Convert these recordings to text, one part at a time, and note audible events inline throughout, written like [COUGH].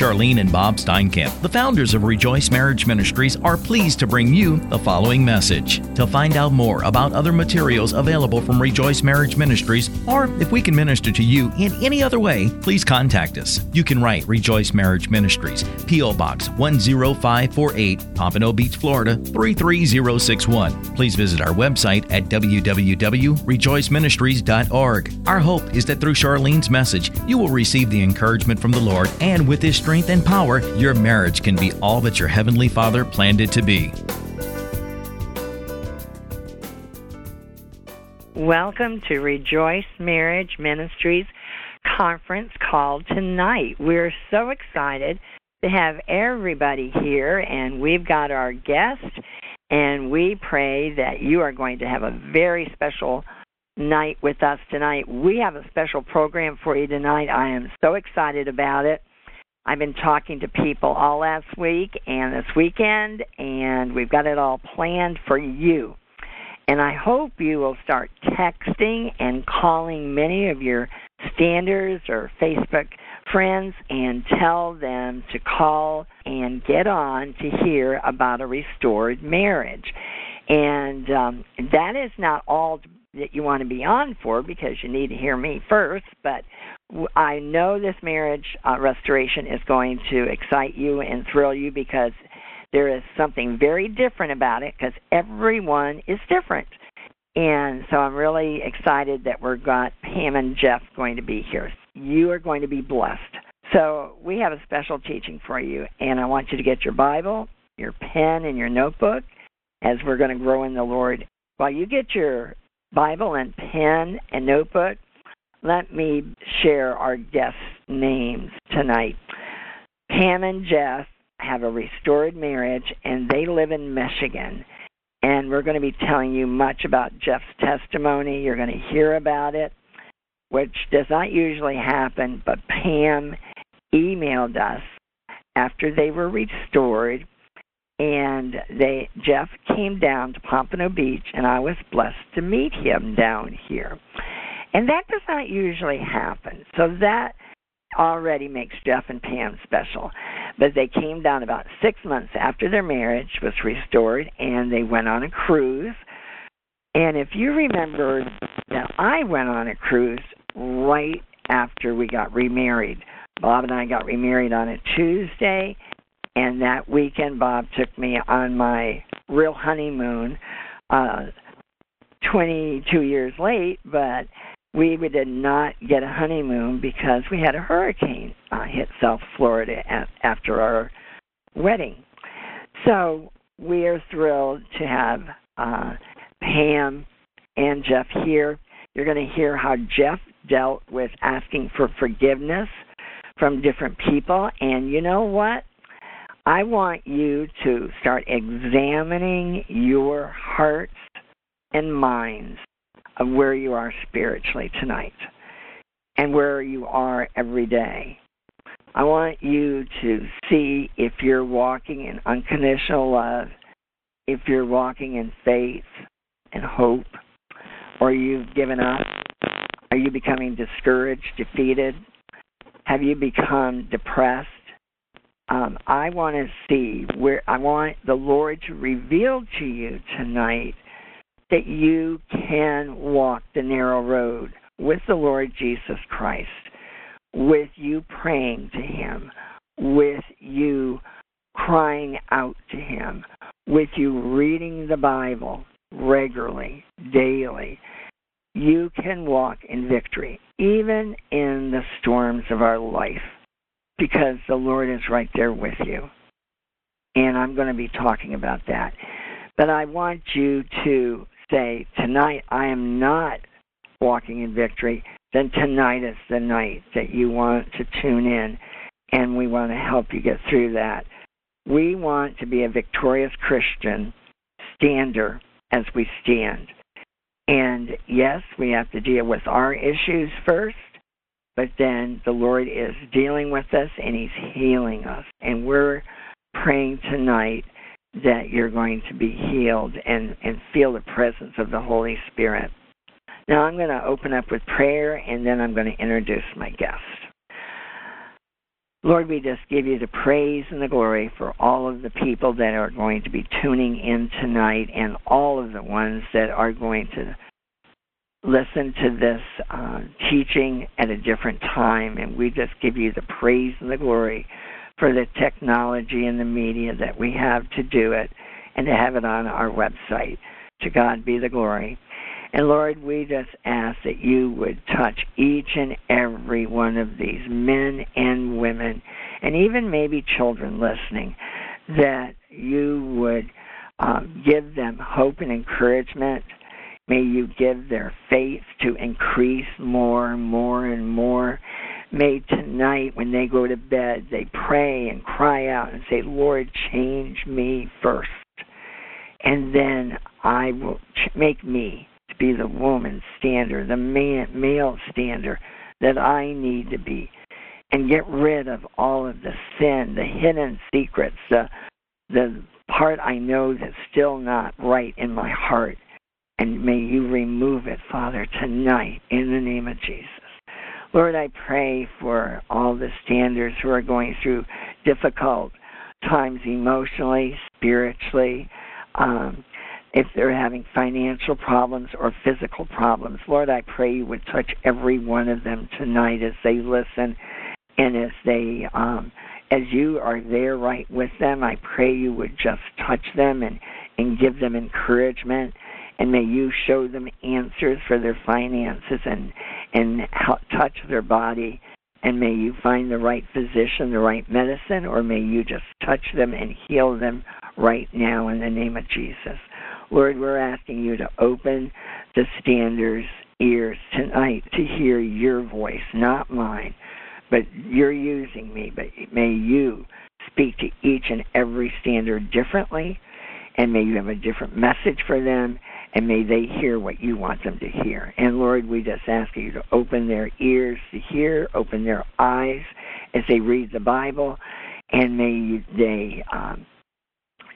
Charlyne and Bob Steinkamp, the founders of Rejoice Marriage Ministries, are pleased to bring you the following message. To find out more about other materials available from Rejoice Marriage Ministries, or if we can minister to you in any other way, please contact us. You can write Rejoice Marriage Ministries, P.O. Box 10548, Pompano Beach, Florida 33061. Please visit our website at www.rejoiceministries.org. Our hope is that through Charlyne's message, you will receive the encouragement from the Lord, and with His strength and power, your marriage can be all that your Heavenly Father planned it to be. Welcome to Rejoice Marriage Ministries conference call tonight. We're so excited to have everybody here, and we've got our guest, and we pray that you are going to have a very special night with us tonight. We have a special program for you tonight. I am so excited about it. I've been talking to people all last week and this weekend, and we've got it all planned for you. And I hope you will start texting and calling many of your standers or Facebook friends and tell them to call and get on to hear about a restored marriage. And um, that is not all that you want to be on for because you need to hear me first, but I know this marriage uh, restoration is going to excite you and thrill you because there is something very different about it because everyone is different. And so I'm really excited that we've got Pam and Jeff going to be here. You are going to be blessed. So we have a special teaching for you, and I want you to get your Bible, your pen, and your notebook as we're going to grow in the Lord. While you get your Bible and pen and notebook, let me share our guest names tonight. Pam and Jeff have a restored marriage, and they live in Michigan. And we're going to be telling you much about Jeff's testimony. You're going to hear about it, which does not usually happen, but Pam emailed us after they were restored and they Jeff came down to Pompano Beach and I was blessed to meet him down here. And that does not usually happen. So that already makes Jeff and Pam special. But they came down about six months after their marriage was restored and they went on a cruise. And if you remember that I went on a cruise right after we got remarried. Bob and I got remarried on a Tuesday and that weekend Bob took me on my real honeymoon uh 22 years late, but we did not get a honeymoon because we had a hurricane uh, hit South Florida after our wedding. So we are thrilled to have uh, Pam and Jeff here. You're going to hear how Jeff dealt with asking for forgiveness from different people. And you know what? I want you to start examining your hearts and minds of where you are spiritually tonight and where you are every day. I want you to see if you're walking in unconditional love, if you're walking in faith and hope, or you've given up. Are you becoming discouraged, defeated? Have you become depressed? Um, I want to see where I want the Lord to reveal to you tonight that you can walk the narrow road with the Lord Jesus Christ, with you praying to Him, with you crying out to Him, with you reading the Bible regularly, daily. You can walk in victory, even in the storms of our life because the Lord is right there with you. And I'm going to be talking about that. But I want you to say, tonight I am not walking in victory, then tonight is the night that you want to tune in, and we want to help you get through that. We want to be a victorious Christian stander as we stand. And yes, we have to deal with our issues first, but then the Lord is dealing with us and He's healing us. And we're praying tonight that you're going to be healed and, and feel the presence of the Holy Spirit. Now I'm going to open up with prayer and then I'm going to introduce my guest. Lord, we just give you the praise and the glory for all of the people that are going to be tuning in tonight and all of the ones that are going to listen to this uh, teaching at a different time. And we just give you the praise and the glory for the technology and the media that we have to do it and to have it on our website. To God be the glory. And Lord, we just ask that you would touch each and every one of these men and women, and even maybe children listening, that you would um, give them hope and encouragement. May you give their faith to increase more and more and more. May tonight, when they go to bed, they pray and cry out and say, Lord, change me first. And then I will ch- make me to be the woman stander, the man, male stander that I need to be, and get rid of all of the sin, the hidden secrets, the the part I know that's still not right in my heart. And may you remove it, Father, tonight in the name of Jesus. Lord, I pray for all the standers who are going through difficult times emotionally, spiritually, um, if they're having financial problems or physical problems. Lord, I pray you would touch every one of them tonight as they listen and as they um as you are there right with them, I pray you would just touch them and and give them encouragement and may you show them answers for their finances and and help touch their body and may you find the right physician, the right medicine, or may you just touch them and heal them right now in the name of Jesus. Lord, we're asking you to open the standers' ears tonight to hear your voice, not mine. But you're using me, but may you speak to each and every stander differently, and may you have a different message for them, and may they hear what you want them to hear. And Lord, we just ask you to open their ears to hear, open their eyes as they read the Bible, and may they um,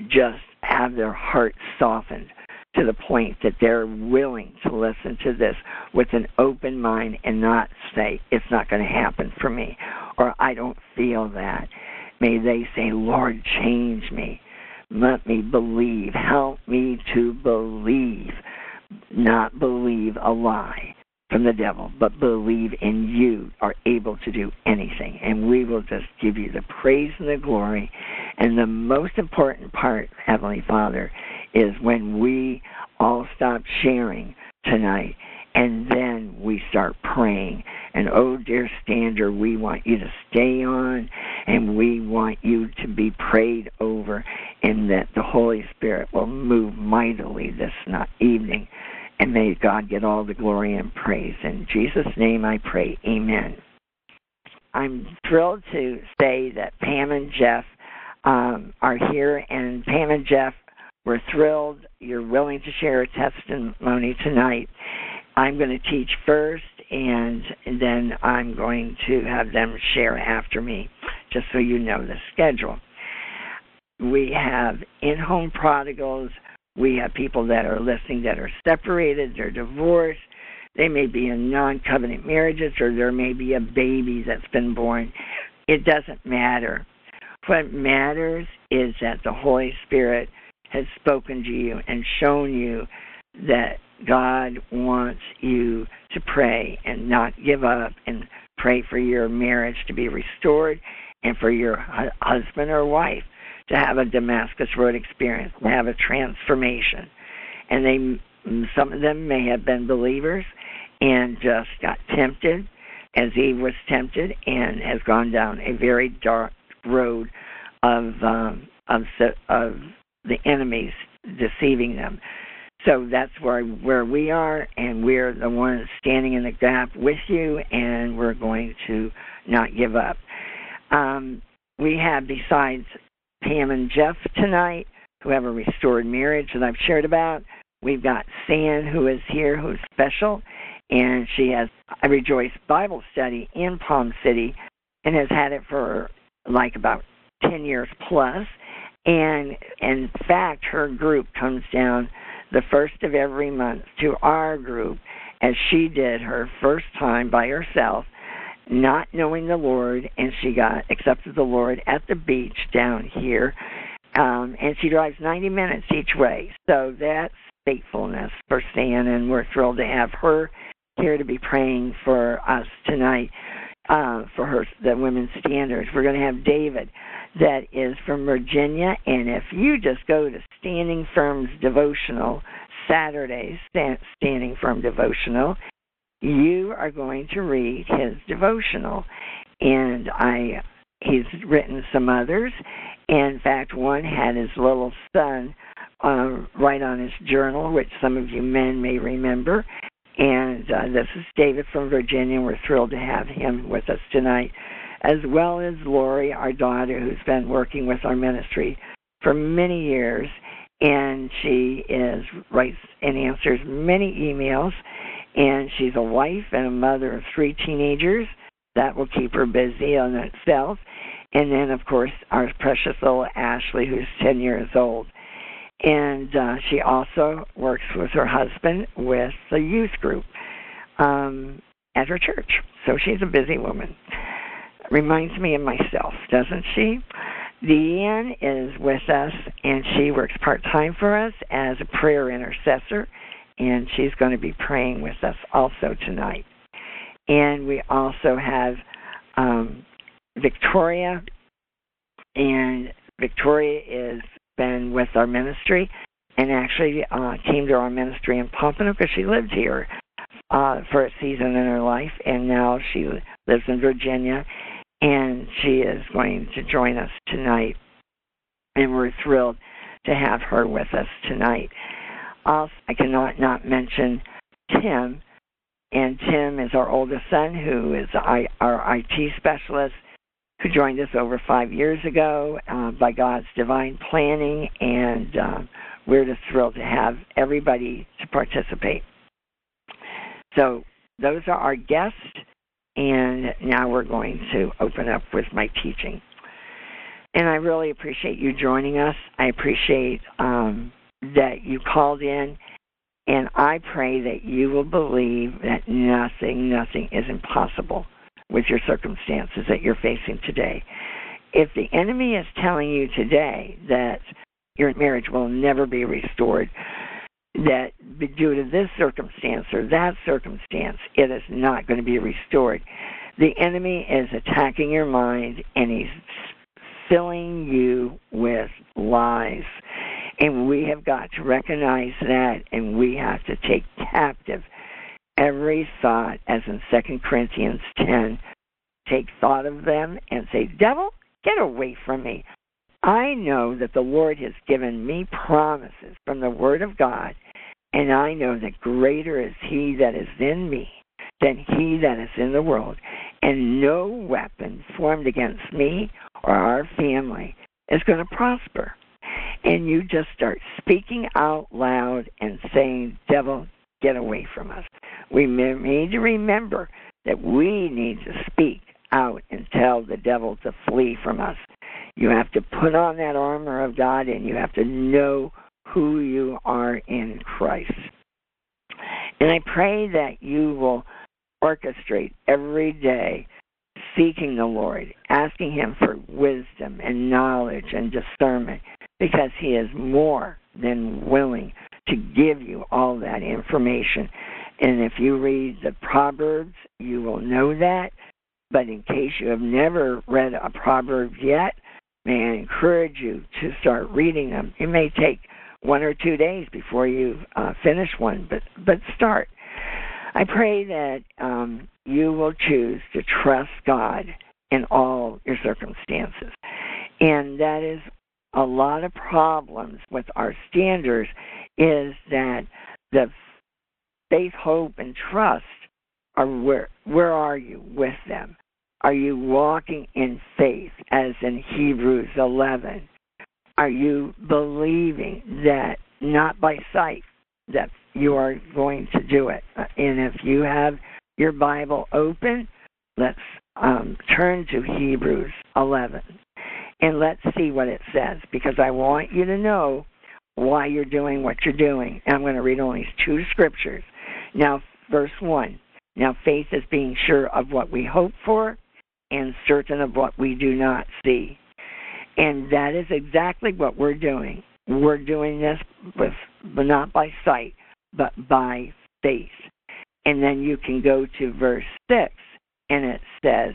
just have their hearts softened to the point that they're willing to listen to this with an open mind and not say, it's not going to happen for me, or I don't feel that. May they say, Lord, change me. Let me believe. Help me to believe, not believe a lie from the devil, but believe in you are able to do anything. And we will just give you the praise and the glory. And the most important part, Heavenly Father, is when we all stop sharing tonight and then we start praying. And oh, dear Stander, we want you to stay on and we want you to be prayed over and that the Holy Spirit will move mightily this evening and may God get all the glory and praise. In Jesus' name I pray. Amen. I'm thrilled to say that Pam and Jeff um, are here, and Pam and Jeff, we're thrilled you're willing to share a testimony tonight. I'm going to teach first, and then I'm going to have them share after me, just so you know the schedule. We have in home prodigals we have people that are listening that are separated, they're divorced, they may be in non covenant marriages, or there may be a baby that's been born. It doesn't matter. What matters is that the Holy Spirit has spoken to you and shown you that God wants you to pray and not give up and pray for your marriage to be restored and for your husband or wife to have a Damascus Road experience, to have a transformation. And they, some of them may have been believers and just got tempted, as Eve was tempted, and has gone down a very dark road of um, of of the enemies deceiving them. So that's where where we are, and we're the ones standing in the gap with you, and we're going to not give up. Um, we have, besides Pam and Jeff tonight, who have a restored marriage that I've shared about. We've got San, who is here, who's special, and she has a Rejoice Bible study in Palm City and has had it for like about 10 years plus. And in fact, her group comes down the first of every month to our group as she did her first time by herself not knowing the Lord, and she got accepted the Lord at the beach down here. Um, and she drives 90 minutes each way. So that's faithfulness for Stan, and we're thrilled to have her here to be praying for us tonight uh, for her the women's standers. We're going to have David that is from Virginia, and if you just go to Standing Firm's devotional Saturdays, Standing Firm devotional, you are going to read his devotional, and I he's written some others. In fact, one had his little son uh, write on his journal, which some of you men may remember. And uh, this is David from Virginia. We're thrilled to have him with us tonight, as well as Lori, our daughter, who's been working with our ministry for many years. And she is writes and answers many emails. And she's a wife and a mother of three teenagers. That will keep her busy on itself. And then, of course, our precious little Ashley, who's 10 years old and uh, she also works with her husband with the youth group um, at her church. So she's a busy woman. Reminds me of myself, doesn't she? Deanne is with us, and she works part time for us as a prayer intercessor, and she's going to be praying with us also tonight. And we also have um, Victoria, and Victoria is been with our ministry and actually uh, came to our ministry in Pompano because she lived here uh, for a season in her life, and now she lives in Virginia, and she is going to join us tonight, and we're thrilled to have her with us tonight. Also, I cannot not mention Tim, and Tim is our oldest son, who is our IT specialist who joined us over five years ago uh, by God's divine planning, and uh, we're just thrilled to have everybody to participate. So those are our guests, and now we're going to open up with my teaching. And I really appreciate you joining us. I appreciate um, that you called in, and I pray that you will believe that nothing, nothing is impossible with your circumstances that you're facing today. If the enemy is telling you today that your marriage will never be restored, that due to this circumstance or that circumstance, it is not going to be restored. The enemy is attacking your mind and he's filling you with lies. And we have got to recognize that and we have to take captive every thought, as in Second Corinthians 10, take thought of them and say, Devil, get away from me. I know that the Lord has given me promises from the Word of God, and I know that greater is He that is in me than He that is in the world, and no weapon formed against me or our family is going to prosper. And you just start speaking out loud and saying, Devil, get away from us. We need to remember that we need to speak out and tell the devil to flee from us. You have to put on that armor of God and you have to know who you are in Christ. And I pray that you will orchestrate every day seeking the Lord, asking Him for wisdom and knowledge and discernment, because He is more than willing to give you all that information. And if you read the Proverbs, you will know that. But in case you have never read a proverb yet, may I encourage you to start reading them. It may take one or two days before you uh, finish one, but but start. I pray that um, you will choose to trust God in all your circumstances, and that is a lot of problems with our standers is that the faith, hope, and trust are where where are you with them? Are you walking in faith as in Hebrews 11? Are you believing that not by sight that you are going to do it? And if you have your Bible open, let's um, turn to Hebrews 11 and let's see what it says because I want you to know why you're doing what you're doing. And I'm going to read only two scriptures. Now, verse 1 Now, faith is being sure of what we hope for and certain of what we do not see. And that is exactly what we're doing. We're doing this with, but not by sight, but by faith. And then you can go to verse 6, and it says,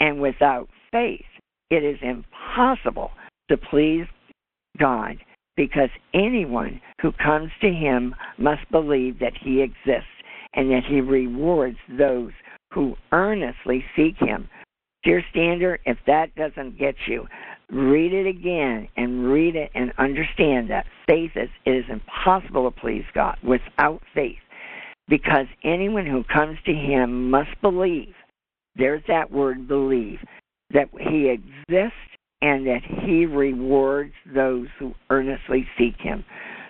And without faith, it is impossible to please God because anyone who comes to him must believe that he exists and that he rewards those who earnestly seek him. Dear Stander, if that doesn't get you, read it again and read it and understand that faith is it is impossible to please God without faith. Because anyone who comes to him must believe. There's that word believe. That he exists and that he rewards those who earnestly seek him.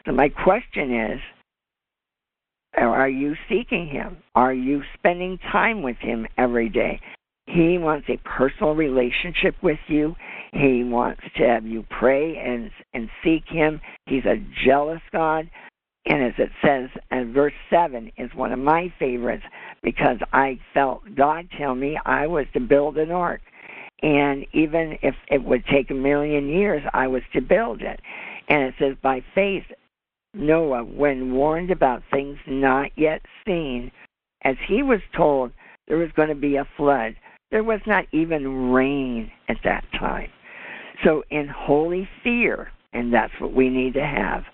So my question is are you seeking him? Are you spending time with him every day? He wants a personal relationship with you. He wants to have you pray and and seek him. He's a jealous God. And as it says, and verse 7 is one of my favorites because I felt God tell me I was to build an ark. And even if it would take a million years, I was to build it. And it says, by faith, Noah, when warned about things not yet seen, as he was told there was going to be a flood, there was not even rain at that time. So, in holy fear, and that's what we need to have,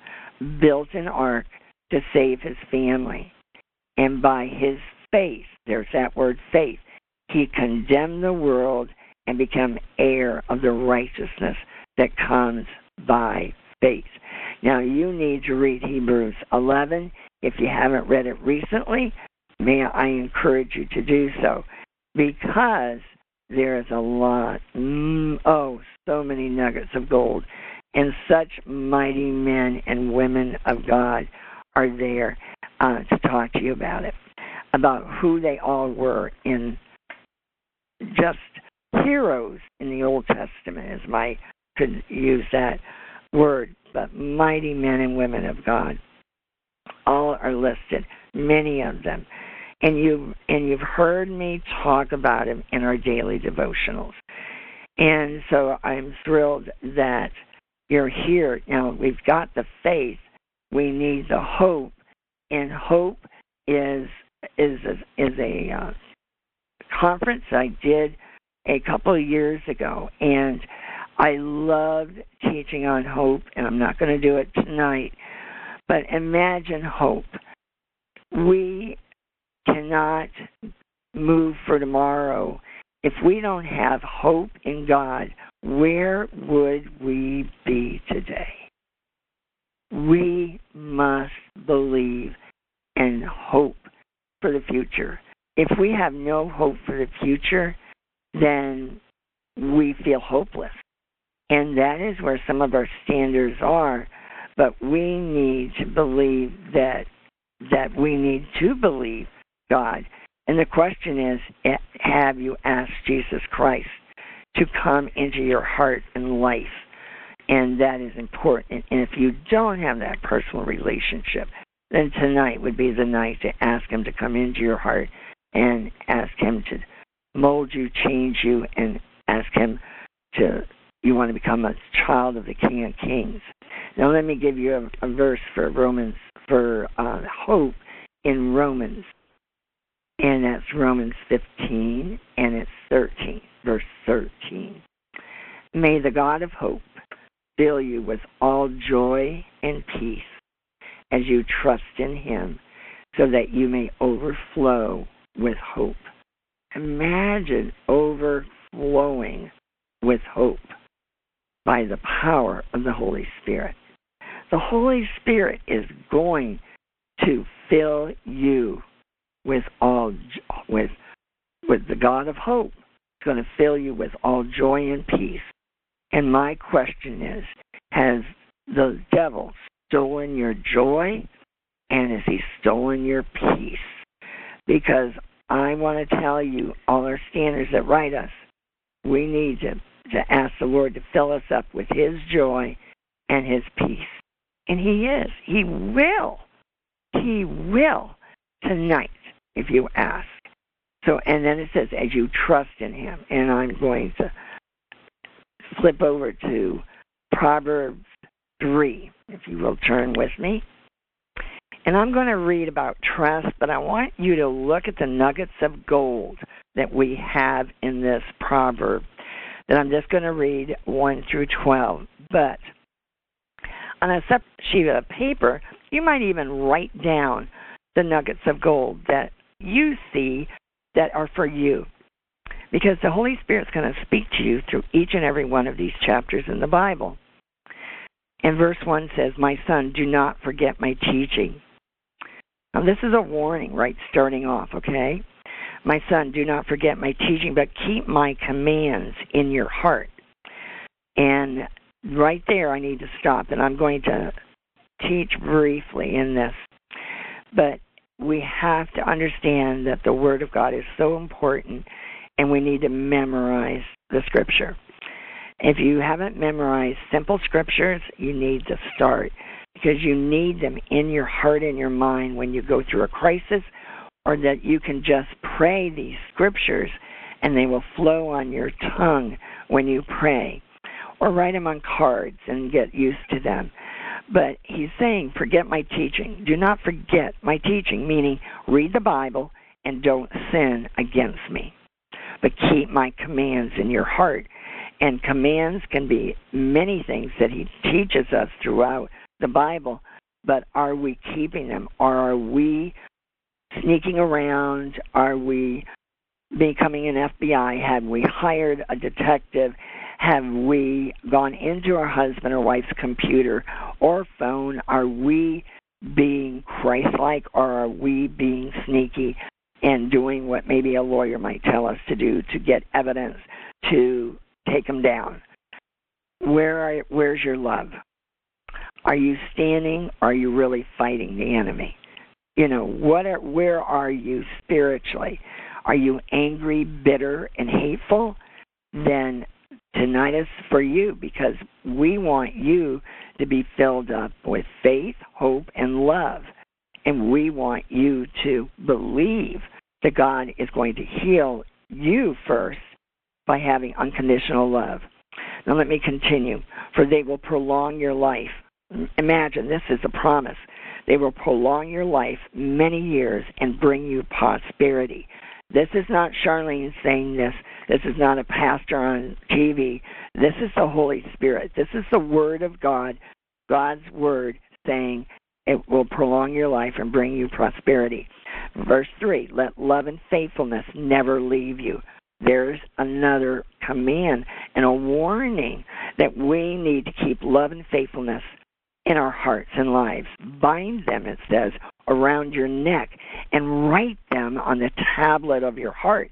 built an ark to save his family. And by his faith, there's that word faith, he condemned the world and become heir of the righteousness that comes by faith. Now, you need to read Hebrews 11. If you haven't read it recently, may I encourage you to do so because there is a lot, mm, oh, so many nuggets of gold, and such mighty men and women of God are there uh, to talk to you about it, about who they all were in just heroes in the Old Testament, as my could use that word, but mighty men and women of God. All are listed, many of them. And you and you've heard me talk about them in our daily devotionals. And so I'm thrilled that you're here. Now we've got the faith, we need the hope, and hope is is a, is a uh, conference I did a couple of years ago, and I loved teaching on hope, and I'm not going to do it tonight. But imagine hope. We cannot move for tomorrow if we don't have hope in God. Where would we be today? We must believe and hope for the future. If we have no hope for the future, then we feel hopeless. And that is where some of our standers are. But we need to believe that that we need to believe God. And the question is, eh, have you asked Jesus Christ to come into your heart and life? And that is important. And if you don't have that personal relationship, then tonight would be the night to ask Him to come into your heart and ask Him to mold you, change you, and ask Him to, you want to become a child of the King of Kings. Now, let me give you a, a verse for Romans, for uh, hope in Romans. And that's Romans 15, and it's 13, verse 13. May the God of hope fill you with all joy and peace as you trust in Him, so that you may overflow with hope Imagine overflowing with hope by the power of the Holy Spirit. The Holy Spirit is going to fill you with all with with the God of hope. It's going to fill you with all joy and peace. And my question is, has the devil stolen your joy and has he stolen your peace? Because I want to tell you, all our standers that write us, we need to, to ask the Lord to fill us up with His joy and His peace. And He is. He will. He will tonight if you ask. So, and then it says, as you trust in Him. And I'm going to flip over to Proverbs 3, if you will turn with me. And I'm going to read about trust, but I want you to look at the nuggets of gold that we have in this proverb. That I'm just going to read 1 through 12. But on a separate sheet of paper, you might even write down the nuggets of gold that you see that are for you. Because the Holy Spirit's going to speak to you through each and every one of these chapters in the Bible. And verse 1 says, My son, do not forget my teaching. Now, this is a warning, right, starting off, okay? My son, do not forget my teaching, but keep my commands in your heart. And right there, I need to stop, and I'm going to teach briefly in this. But we have to understand that the Word of God is so important, and we need to memorize the Scripture. If you haven't memorized simple scriptures, you need to start because you need them in your heart and your mind when you go through a crisis, or that you can just pray these scriptures and they will flow on your tongue when you pray, or write them on cards and get used to them. But he's saying, forget my teaching. Do not forget my teaching, meaning read the Bible and don't sin against me. But keep my commands in your heart. And commands can be many things that he teaches us throughout the Bible, but are we keeping them? Or are we sneaking around? Are we becoming an FBI? Have we hired a detective? Have we gone into our husband or wife's computer or phone? Are we being Christ like or are we being sneaky and doing what maybe a lawyer might tell us to do to get evidence to take them down? Where are, where's your love? Are you standing? Are you really fighting the enemy? You know, what are, where are you spiritually? Are you angry, bitter, and hateful? Then tonight is for you because we want you to be filled up with faith, hope, and love. And we want you to believe that God is going to heal you first by having unconditional love. Now, let me continue. For they will prolong your life. Imagine this is a promise. They will prolong your life many years and bring you prosperity. This is not Charlyne saying this. This is not a pastor on TV. This is the Holy Spirit. This is the Word of God, God's Word saying it will prolong your life and bring you prosperity. Verse 3 Let love and faithfulness never leave you. There's another command and a warning that we need to keep love and faithfulness in our hearts and lives. Bind them, it says, around your neck and write them on the tablet of your heart.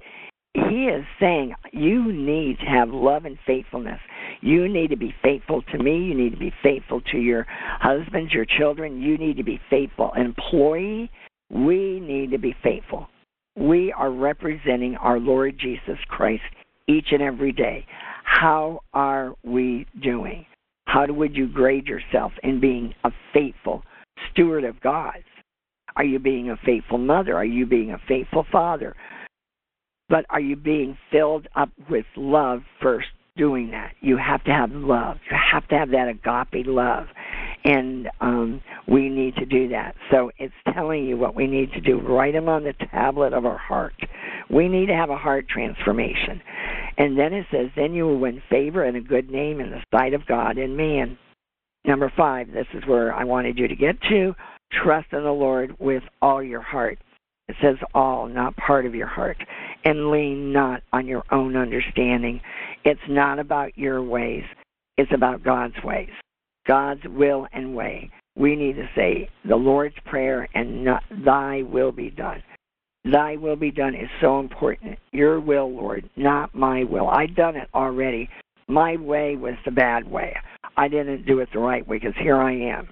He is saying you need to have love and faithfulness. You need to be faithful to me. You need to be faithful to your husbands, your children. You need to be faithful. Employee, we need to be faithful. We are representing our Lord Jesus Christ each and every day. How are we doing? How would you grade yourself in being a faithful steward of God? Are you being a faithful mother? Are you being a faithful father? But are you being filled up with love first doing that? You have to have love. You have to have that agape love. And um, we need to do that. So it's telling you what we need to do. Write them on the tablet of our heart. We need to have a heart transformation. And then it says, Then you will win favor and a good name in the sight of God and man. Number five, this is where I wanted you to get to. Trust in the Lord with all your heart. It says all, not part of your heart. And lean not on your own understanding. It's not about your ways, it's about God's ways, God's will and way. We need to say the Lord's Prayer and not, Thy will be done. Thy will be done is so important. Your will, Lord, not my will. I've done it already. My way was the bad way. I didn't do it the right way because here I am.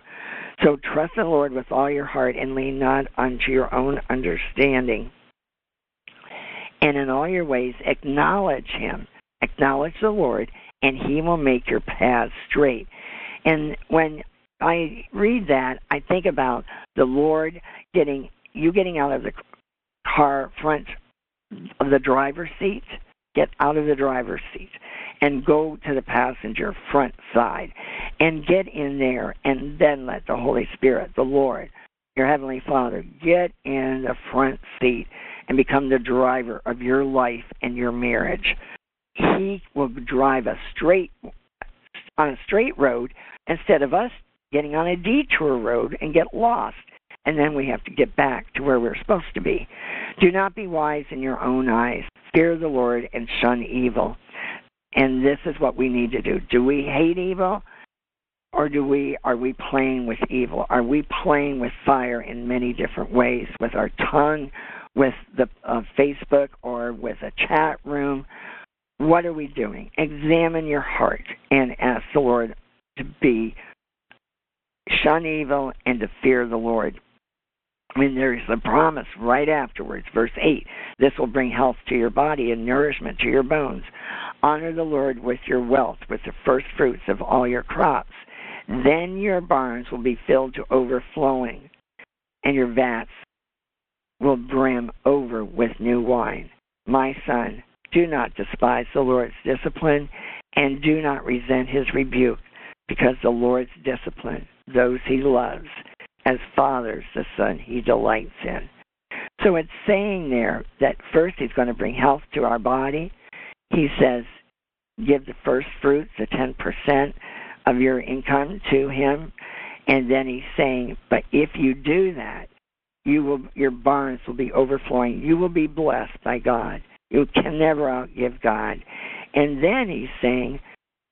So trust the Lord with all your heart and lean not unto your own understanding. And in all your ways acknowledge him. Acknowledge the Lord, and he will make your paths straight. And when I read that, I think about the Lord getting you getting out of the car front of the driver's seat, get out of the driver's seat and go to the passenger front side and get in there and then let the Holy Spirit, the Lord, your Heavenly Father, get in the front seat and become the driver of your life and your marriage. He will drive us straight on a straight road instead of us getting on a detour road and get lost. And then we have to get back to where we're supposed to be. Do not be wise in your own eyes. Fear the Lord and shun evil. And this is what we need to do. Do we hate evil? Or do we are we playing with evil? Are we playing with fire in many different ways with our tongue, with the uh, Facebook or with a chat room? What are we doing? Examine your heart and ask the Lord to be shun evil and to fear the Lord. Mean, there's a promise right afterwards, verse 8. This will bring health to your body and nourishment to your bones. Honor the Lord with your wealth, with the first fruits of all your crops. Then your barns will be filled to overflowing, and your vats will brim over with new wine. My son, do not despise the Lord's discipline, and do not resent his rebuke, because the Lord's discipline those he loves. As fathers, the son he delights in. So it's saying there that first he's going to bring health to our body. He says, give the first fruits, the 10% of your income to him. And then he's saying, but if you do that, you will your barns will be overflowing. You will be blessed by God. You can never outgive God. And then he's saying,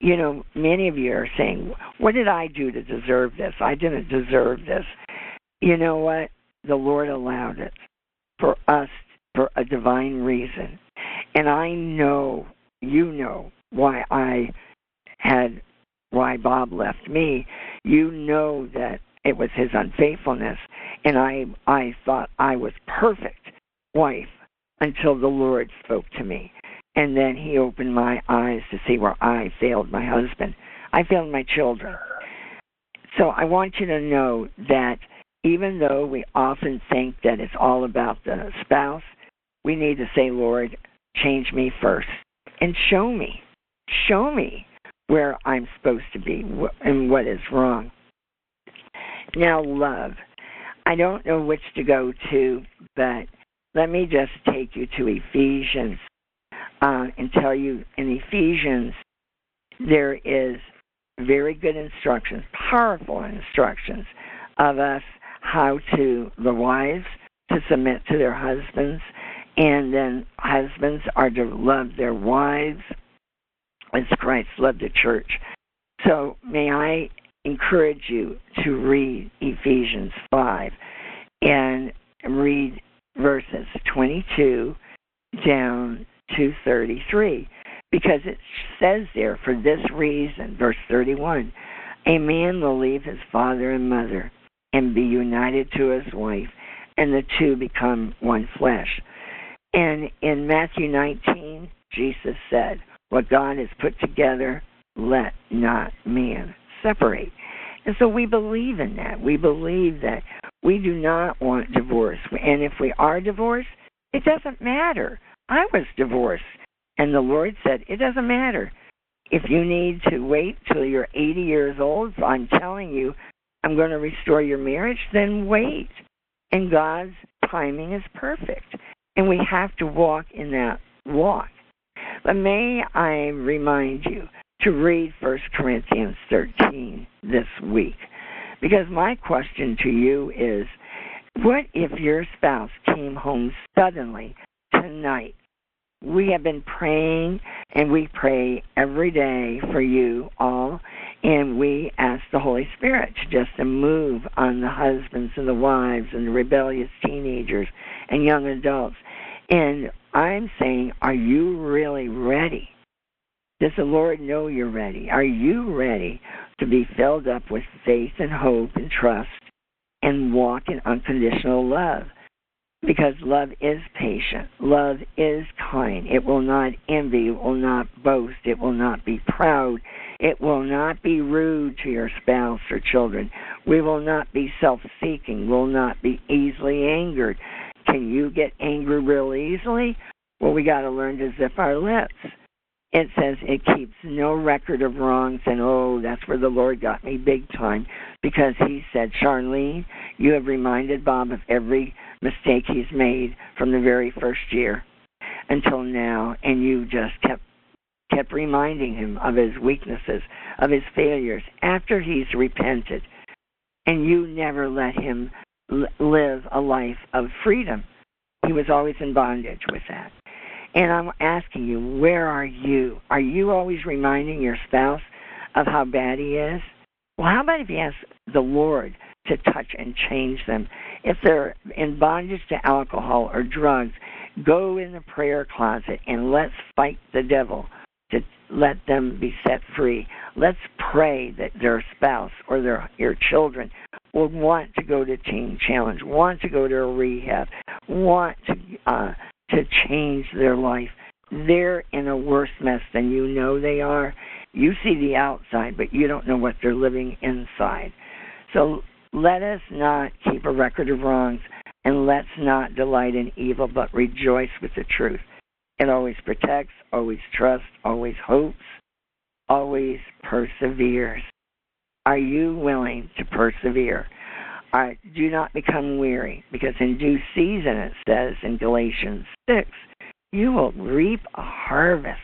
you know, many of you are saying, What did I do to deserve this? I didn't deserve this. You know what? The Lord allowed it for us for a divine reason. And I know, you know, why I had, why Bob left me. You know that it was his unfaithfulness. And I, I thought I was perfect wife until the Lord spoke to me. And then he opened my eyes to see where I failed my husband. I failed my children. So I want you to know that even though we often think that it's all about the spouse, we need to say, Lord, change me first and show me. Show me where I'm supposed to be and what is wrong. Now, love. I don't know which to go to, but let me just take you to Ephesians uh, and tell you in Ephesians there is very good instructions, powerful instructions of us how to the wives to submit to their husbands, and then husbands are to love their wives as Christ loved the church. So may I encourage you to read Ephesians 5 and read verses 22 down 233 because it says there for this reason, verse 31, a man will leave his father and mother and be united to his wife, and the two become one flesh. And in Matthew 19, Jesus said, What God has put together, let not man separate. And so we believe in that. We believe that we do not want divorce. And if we are divorced, it doesn't matter I was divorced. And the Lord said, It doesn't matter. If you need to wait till you're 80 years old, I'm telling you, I'm going to restore your marriage, then wait. And God's timing is perfect. And we have to walk in that walk. But may I remind you to read 1 Corinthians 13 this week. Because my question to you is what if your spouse came home suddenly tonight we have been praying and we pray every day for you all and we ask the Holy Spirit just to move on the husbands and the wives and the rebellious teenagers and young adults. And I'm saying, are you really ready? Does the Lord know you're ready? Are you ready to be filled up with faith and hope and trust and walk in unconditional love? Because love is patient. Love is kind. It will not envy. It will not boast. It will not be proud. It will not be rude to your spouse or children. We will not be self seeking. Will not be easily angered. Can you get angry real easily? Well, we got to learn to zip our lips. It says it keeps no record of wrongs, and oh, that's where the Lord got me big time because He said, Charlyne, you have reminded Bob of every mistake he's made from the very first year until now, and you just kept kept reminding him of his weaknesses, of his failures after he's repented, and you never let him live a life of freedom. He was always in bondage with that. And I'm asking you, where are you? Are you always reminding your spouse of how bad he is? Well, how about if you ask the Lord to touch and change them? If they're in bondage to alcohol or drugs, go in the prayer closet and let's fight the devil to let them be set free. Let's pray that their spouse or their your children will want to go to Teen Challenge, want to go to a rehab, want to uh, to change their life. They're in a worse mess than you know they are. You see the outside, but you don't know what they're living inside. So let us not keep a record of wrongs, and let's not delight in evil, but rejoice with the truth. It always protects, always trusts, always hopes, always perseveres. Are you willing to persevere? Right, do not become weary, because in due season, it says in Galatians 6, you will reap a harvest.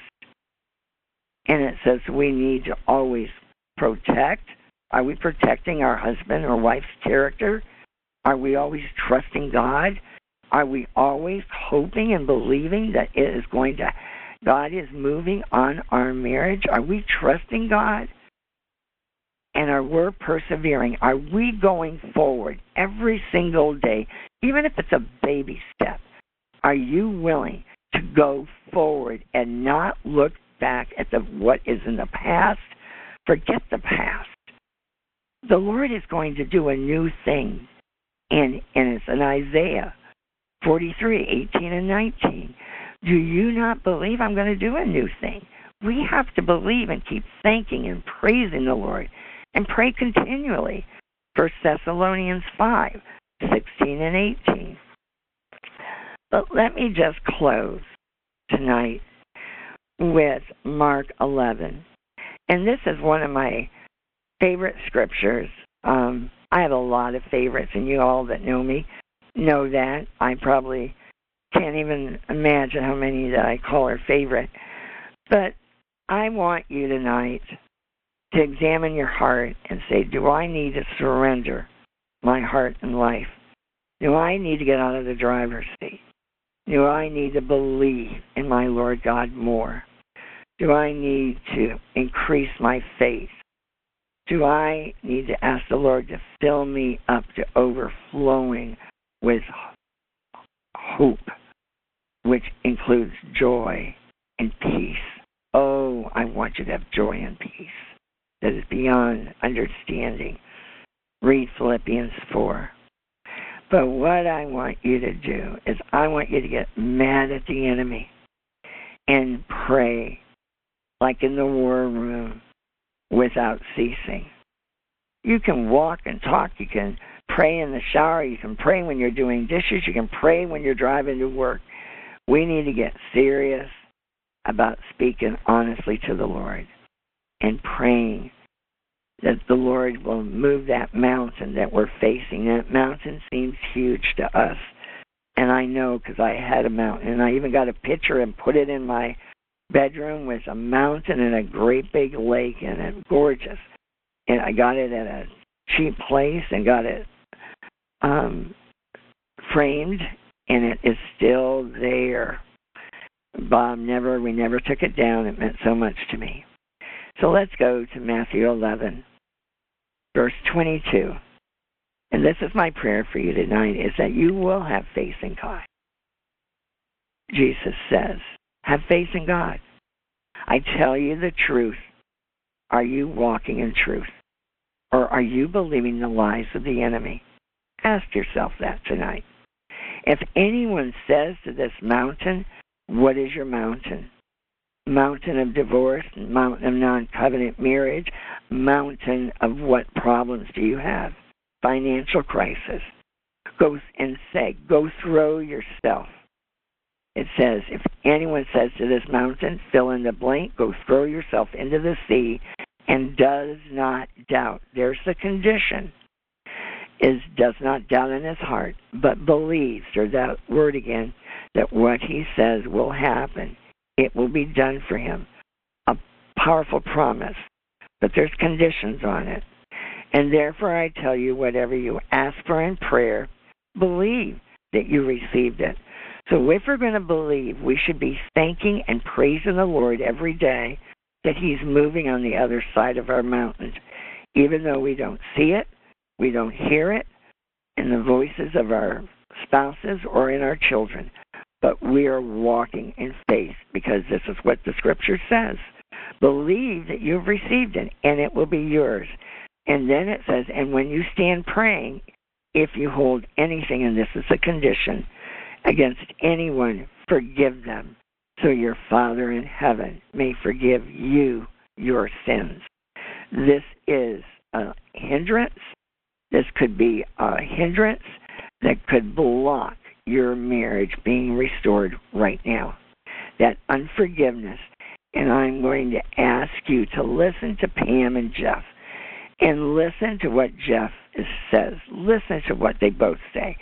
And it says we need to always protect. Are we protecting our husband or wife's character? Are we always trusting God? Are we always hoping and believing that it is going to, God is moving on our marriage? Are we trusting God? And are we persevering? Are we going forward every single day, even if it's a baby step? Are you willing to go forward and not look back at the what is in the past? Forget the past. The Lord is going to do a new thing, and and it's in Isaiah 43, 18 and 19. Do you not believe I'm going to do a new thing? We have to believe and keep thanking and praising the Lord and pray continually. 1 Thessalonians 5 16 and 18. But let me just close tonight with Mark 11. And this is one of my favorite scriptures. Um, I have a lot of favorites, and you all that know me know that. I probably can't even imagine how many that I call are favorite. But I want you tonight to examine your heart and say, Do I need to surrender my heart and life? Do I need to get out of the driver's seat? Do I need to believe in my Lord God more? Do I need to increase my faith? Do I need to ask the Lord to fill me up to overflowing with hope, which includes joy and peace? Oh, I want you to have joy and peace that is beyond understanding. Read Philippians 4. But what I want you to do is I want you to get mad at the enemy and pray like in the war room without ceasing. You can walk and talk, you can pray in the shower, you can pray when you're doing dishes, you can pray when you're driving to work. We need to get serious about speaking honestly to the Lord and praying that the Lord will move that mountain that we're facing. That mountain seems huge to us. And I know because I had a mountain. And I even got a picture and put it in my bedroom with a mountain and a great big lake in it. Gorgeous. And I got it at a cheap place and got it um, framed, and it is still there. Bob never, we never took it down. It meant so much to me. So let's go to Matthew 11, verse 22. And this is my prayer for you tonight is that you will have faith in God. Jesus says, have faith in God. I tell you the truth. Are you walking in truth? Or are you believing the lies of the enemy? Ask yourself that tonight. If anyone says to this mountain, What is your mountain? Mountain of divorce, mountain of non covenant marriage, mountain of what problems do you have? Financial crisis. Go and say, go throw yourself It says, if anyone says to this mountain, fill in the blank, go throw yourself into the sea, and does not doubt. There's the condition. Is does not doubt in his heart, but believes, or that word again, that what he says will happen. It will be done for him. A powerful promise. But there's conditions on it. And therefore I tell you, whatever you ask for in prayer, believe that you received it. So if we're going to believe, we should be thanking and praising the Lord every day that He's moving on the other side of our mountains. Even though we don't see it, we don't hear it in the voices of our spouses or in our children, but we are walking in faith because this is what the scripture says. Believe that you've received it and it will be yours. And then it says, and when you stand praying, if you hold anything, and this is a condition, against anyone, forgive them, so your Father in heaven may forgive you your sins. This is a hindrance. This could be a hindrance that could block your marriage being restored right now. That unforgiveness. And I'm going to ask you to listen to Pam and Jeff and listen to what Jeff says. Listen to what they both say.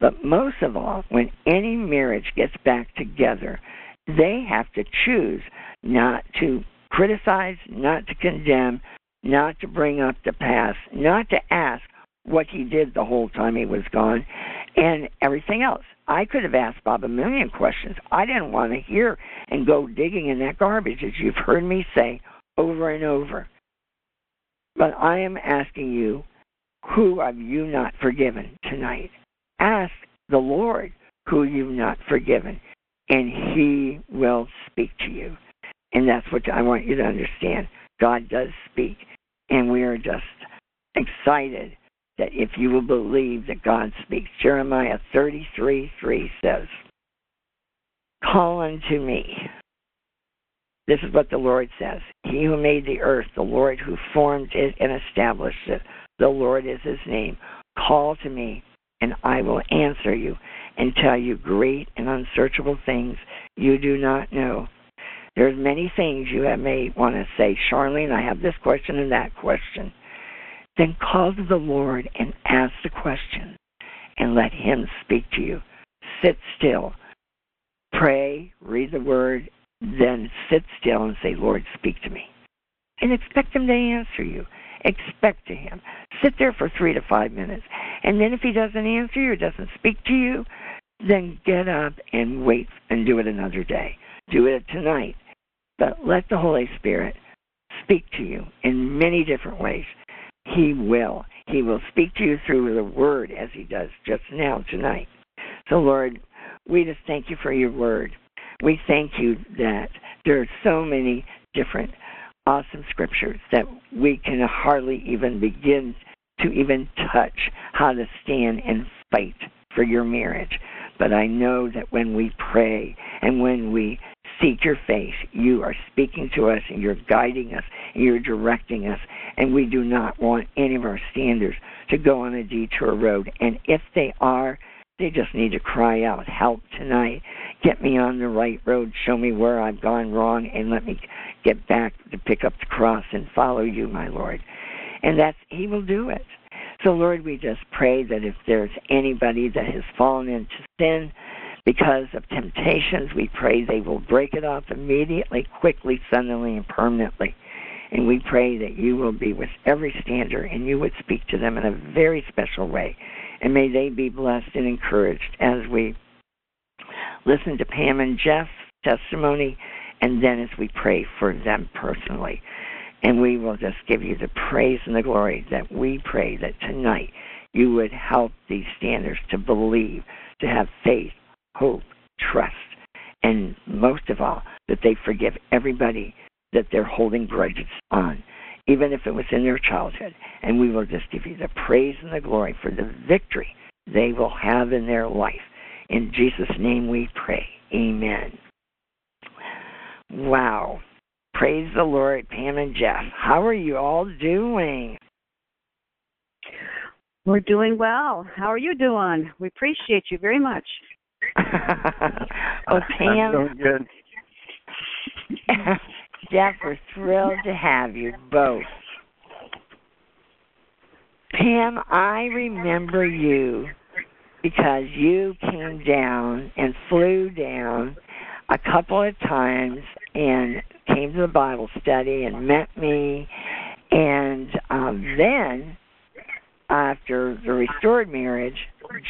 But most of all, when any marriage gets back together, they have to choose not to criticize, not to condemn, not to bring up the past, not to ask what he did the whole time he was gone, and everything else. I could have asked Bob a million questions. I didn't want to hear and go digging in that garbage, as you've heard me say over and over. But I am asking you, who have you not forgiven tonight? Ask the Lord who you've not forgiven, and He will speak to you. And that's what I want you to understand. God does speak, and we are just excited that if you will believe that God speaks. Jeremiah 33 3 says, Call unto me this is what the Lord says He who made the earth, the Lord who formed it and established it, the Lord is his name. Call to me, and I will answer you and tell you great and unsearchable things you do not know. There's many things you may want to say, Charlyne, I have this question and that question. Then call to the Lord and ask the question and let him speak to you. Sit still. Pray, read the word, then sit still and say, Lord, speak to me. And expect him to answer you. Expect to him. Sit there for three to five minutes. And then if he doesn't answer you or doesn't speak to you, then get up and wait and do it another day. Do it tonight. But let the Holy Spirit speak to you in many different ways. He will. He will speak to you through the word as he does just now tonight. So, Lord, we just thank you for your word we thank you that there are so many different awesome scriptures that we can hardly even begin to even touch how to stand and fight for your marriage. But I know that when we pray and when we seek your face, you are speaking to us and you're guiding us and you're directing us. And we do not want any of our standers to go on a detour road. And if they are, they just need to cry out, help tonight. Get me on the right road. Show me where I've gone wrong and let me get back to pick up the cross and follow you, my Lord. And that's, He will do it. So, Lord, we just pray that if there's anybody that has fallen into sin because of temptations, we pray they will break it off immediately, quickly, suddenly, and permanently. And we pray that you will be with every stander and you would speak to them in a very special way and may they be blessed and encouraged as we listen to Pam and Jeff's testimony, and then as we pray for them personally. And we will just give you the praise and the glory that we pray that tonight you would help these standers to believe, to have faith, hope, trust, and most of all, that they forgive everybody that they're holding grudges on even if it was in their childhood. And we will just give you the praise and the glory for the victory they will have in their life. In Jesus' name we pray. Amen. Wow. Praise the Lord, Pam and Jeff. How are you all doing? We're doing well. How are you doing? We appreciate you very much. [LAUGHS] well, Pam. I'm doing good. [LAUGHS] Jeff, we're thrilled to have you both. Pam, I remember you because you came down and flew down a couple of times and came to the Bible study and met me. And um, then, after the restored marriage,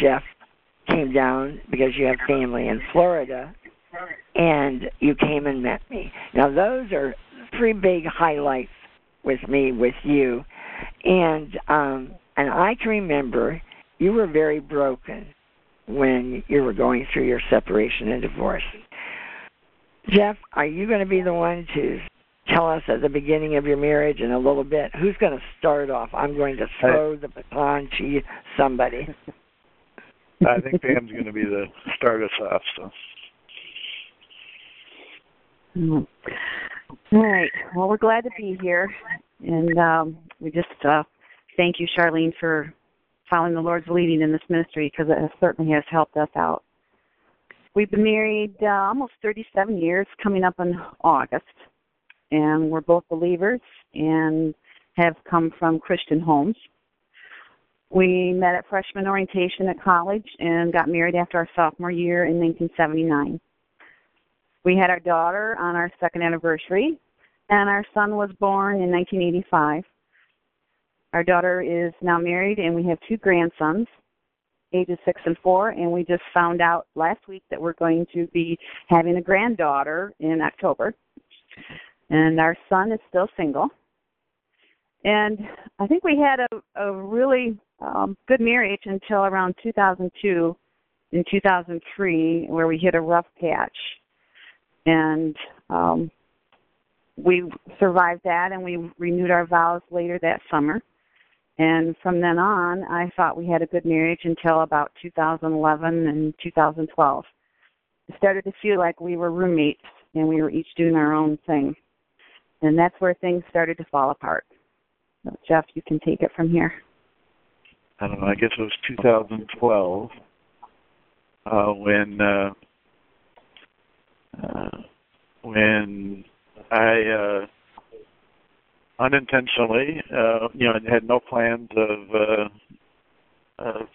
Jeff came down because you have family in Florida, and you came and met me. Now, those are three big highlights with me with you, and um, and I can remember you were very broken when you were going through your separation and divorce. Jeff, are you going to be the one to tell us at the beginning of your marriage in a little bit who's going to start off? I'm going to throw the baton to you, somebody. I think Pam's going to be the start us off. So. Mm. All right. Well, we're glad to be here, and um, we just uh, thank you, Charlyne, for following the Lord's leading in this ministry because it certainly has helped us out. We've been married uh, almost 37 years, coming up in August, and we're both believers and have come from Christian homes. We met at freshman orientation at college and got married after our sophomore year in 1979. We had our daughter on our second anniversary, and our son was born in 1985. Our daughter is now married, and we have two grandsons, ages six and four. And we just found out last week that we're going to be having a granddaughter in October. And our son is still single. And I think we had a, a really um, good marriage until around 2002 and 2003, where we hit a rough patch. And um, we survived that, and we renewed our vows later that summer. And from then on, I thought we had a good marriage until about 2011 and 2012. It started to feel like we were roommates and we were each doing our own thing. And that's where things started to fall apart. So, Jeff, you can take it from here. I don't know. I guess it was 2012 uh, when uh, uh, when I uh, unintentionally, uh, you know, had no plans of, uh, of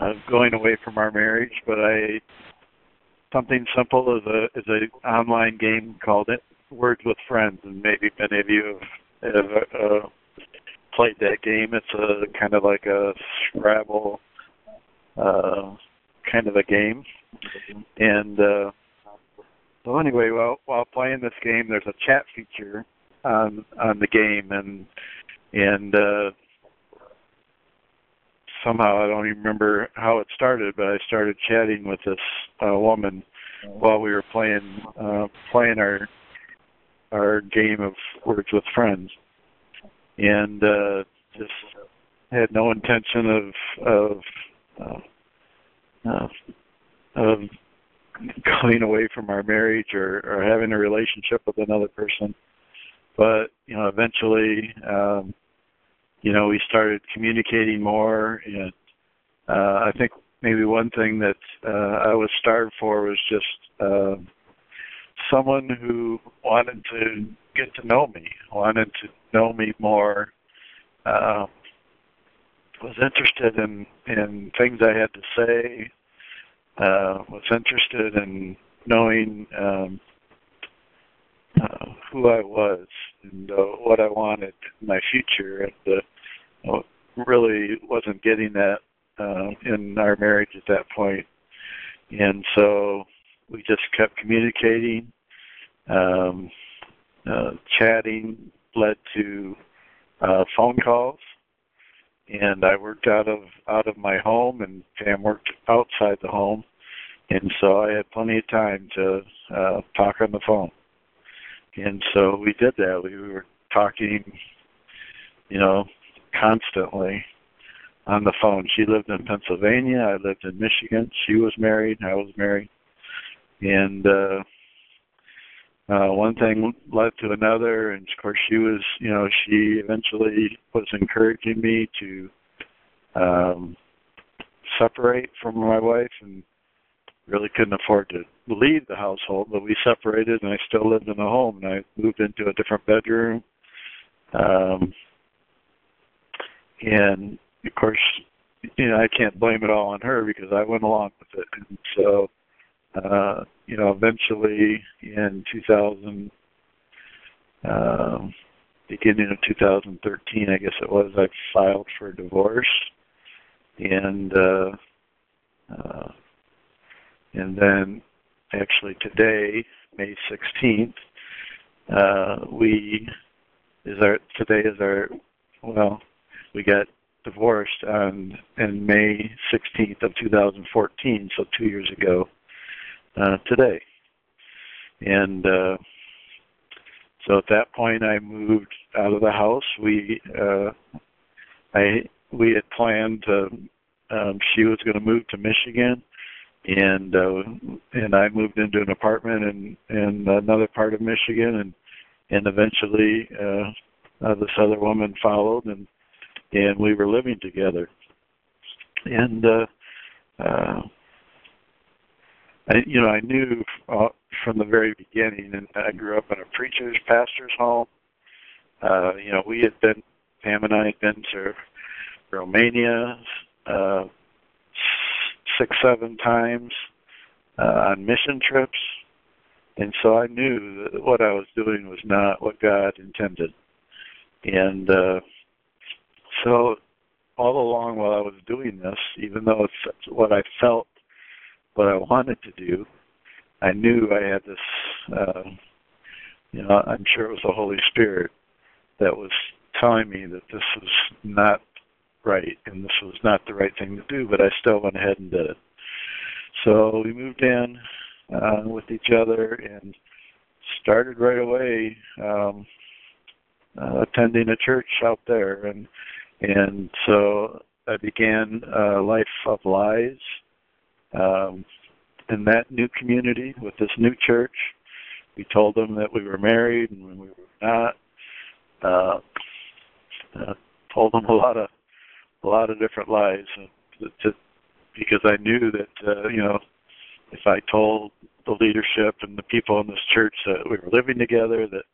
of going away from our marriage, but I something simple as a as a online game called it Words with Friends, and maybe many of you have, have uh, played that game. It's a kind of like a Scrabble uh, kind of a game, and uh, so anyway, while while playing this game, there's a chat feature on on the game and and uh somehow I don't even remember how it started, but I started chatting with this uh, woman while we were playing uh playing our our game of words with friends. And uh just had no intention of of uh, uh, of going away from our marriage or, or having a relationship with another person but you know eventually um you know we started communicating more and uh i think maybe one thing that uh i was starved for was just uh someone who wanted to get to know me wanted to know me more uh was interested in in things i had to say uh was interested in knowing um uh, who I was and uh, what I wanted in my future, and uh, really wasn't getting that uh, in our marriage at that point. And so we just kept communicating, um, uh, chatting, led to uh, phone calls, and I worked out of out of my home, and Pam worked outside the home, and so I had plenty of time to uh, talk on the phone and so we did that. We were talking, you know, constantly on the phone. She lived in Pennsylvania. I lived in Michigan. She was married. I was married, and uh, uh, one thing led to another. And of course, she was, you know, she eventually was encouraging me to um, separate from my wife and really couldn't afford to leave the household, but we separated and I still lived in the home and I moved into a different bedroom. Um and of course, you know, I can't blame it all on her because I went along with it. And so uh, you know, eventually in 2000 um beginning of 2013, I guess it was, I filed for divorce. And uh uh and then actually today, May 16th, uh, we is our today is our well, we got divorced on in May 16th of 2014, so two years ago uh, today, and uh, so at that point I moved out of the house. We uh, I we had planned to um, she was going to move to Michigan and uh and I moved into an apartment in in another part of Michigan and and eventually uh, uh this other woman followed and and we were living together and uh uh I you know I knew uh, from the very beginning and I grew up in a preacher's pastor's home uh you know we had been Pam and I had been to Romania uh six, seven times uh, on mission trips. And so I knew that what I was doing was not what God intended. And uh, so all along while I was doing this, even though it's what I felt, what I wanted to do, I knew I had this, uh, you know, I'm sure it was the Holy Spirit that was telling me that this was not right and this was not the right thing to do, but I still went ahead and did it. So we moved in uh, with each other and started right away um, uh, attending a church out there, and and so I began a life of lies um, in that new community with this new church. We told them that we were married and when we were not. Uh, uh, told them a lot of a lot of different lies to, to, because I knew that uh, you know if I told the leadership and the people in this church that we were living together that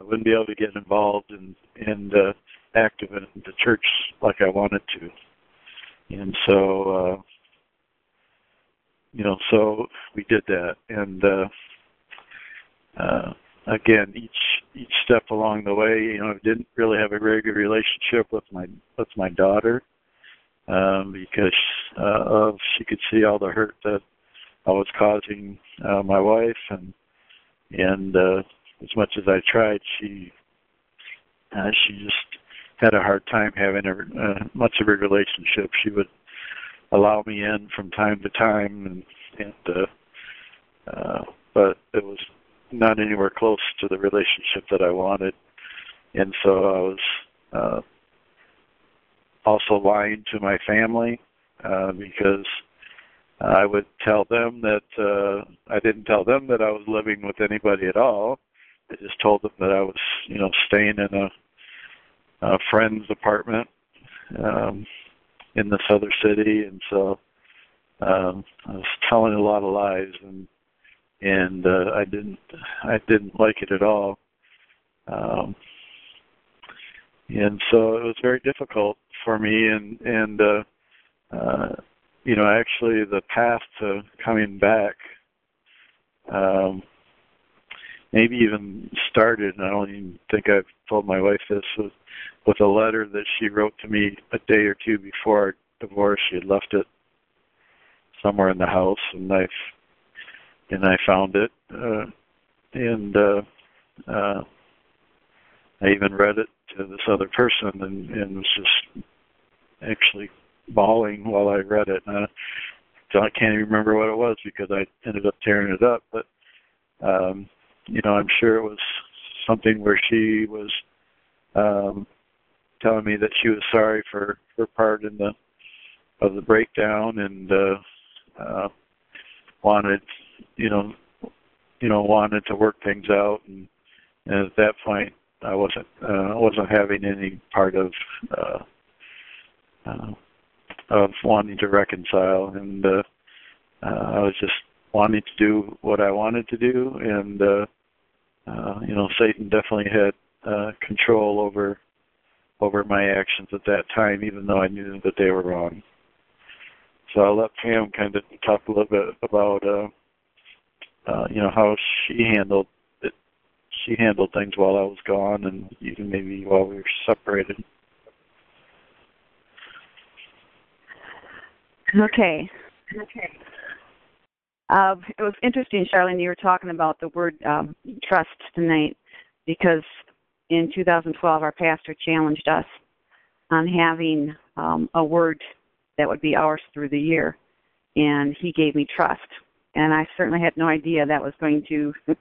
I wouldn't be able to get involved and and uh, active in the church like I wanted to. And so uh you know so we did that. And uh uh again each each step along the way you know I didn't really have a very good relationship with my with my daughter um because uh of she could see all the hurt that I was causing uh my wife. And and uh as much as I tried she uh she just had a hard time having a uh, much of a relationship. She would allow me in from time to time and and uh uh but it was not anywhere close to the relationship that I wanted. And so I was uh also lying to my family uh because I would tell them that uh I didn't tell them that I was living with anybody at all. I just told them that I was, you know, staying in a a friend's apartment um in this other city and so um I was telling a lot of lies and and uh I didn't I didn't like it at all. Um and so it was very difficult for me and and uh uh you know actually the path to coming back um maybe even started and I don't even think I've told my wife this with with a letter that she wrote to me a day or two before our divorce. She had left it somewhere in the house and I've and I found it uh and uh uh I even read it to this other person and and was just actually bawling while I read it. And I, I can't even remember what it was because I ended up tearing it up but um you know I'm sure it was something where she was um telling me that she was sorry for her part in the of the breakdown and uh uh wanted you know you know wanted to work things out. And, and at that point I wasn't uh wasn't having any part of uh uh of wanting to reconcile, and uh, uh, I was just wanting to do what I wanted to do, and uh, uh, you know, Satan definitely had uh, control over over my actions at that time, even though I knew that they were wrong. So I'll let Pam kind of talk a little bit about uh, uh, you know how she handled it. She handled things while I was gone, and even maybe while we were separated. Okay. Okay. Uh, it was interesting, Charlyne, you were talking about the word um, trust tonight because in 2012 our pastor challenged us on having um, a word that would be ours through the year, and he gave me trust. And I certainly had no idea that was going to [LAUGHS]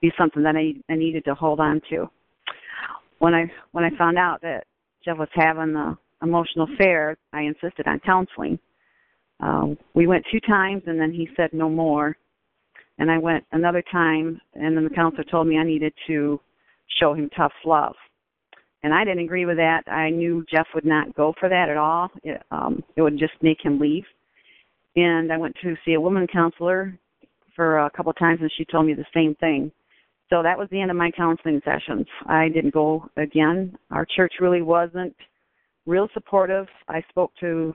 be something that I, I needed to hold on to. When I when I found out that Jeff was having the emotional affair, I insisted on counseling um, we went two times, and then he said no more. And I went another time, and then the counselor told me I needed to show him tough love. And I didn't agree with that. I knew Jeff would not go for that at all. It, um, it would just make him leave. And I went to see a woman counselor for a couple of times, and she told me the same thing. So that was the end of my counseling sessions. I didn't go again. Our church really wasn't real supportive. I spoke to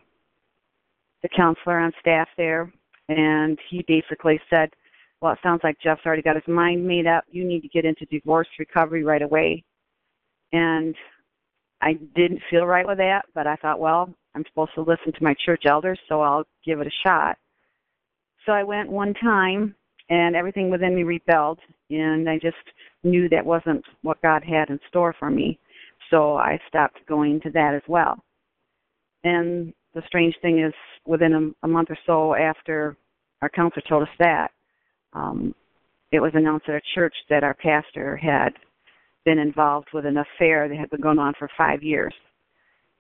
the counselor on staff there, and he basically said, Well, it sounds like Jeff's already got his mind made up. You need to get into divorce recovery right away. And I didn't feel right with that, but I thought, well, I'm supposed to listen to my church elders, so I'll give it a shot. So I went one time, and everything within me rebelled, and I just knew that wasn't what God had in store for me. So I stopped going to that as well. And the strange thing is, within a, a month or so after our counselor told us that, um, it was announced at our church that our pastor had been involved with an affair that had been going on for five years.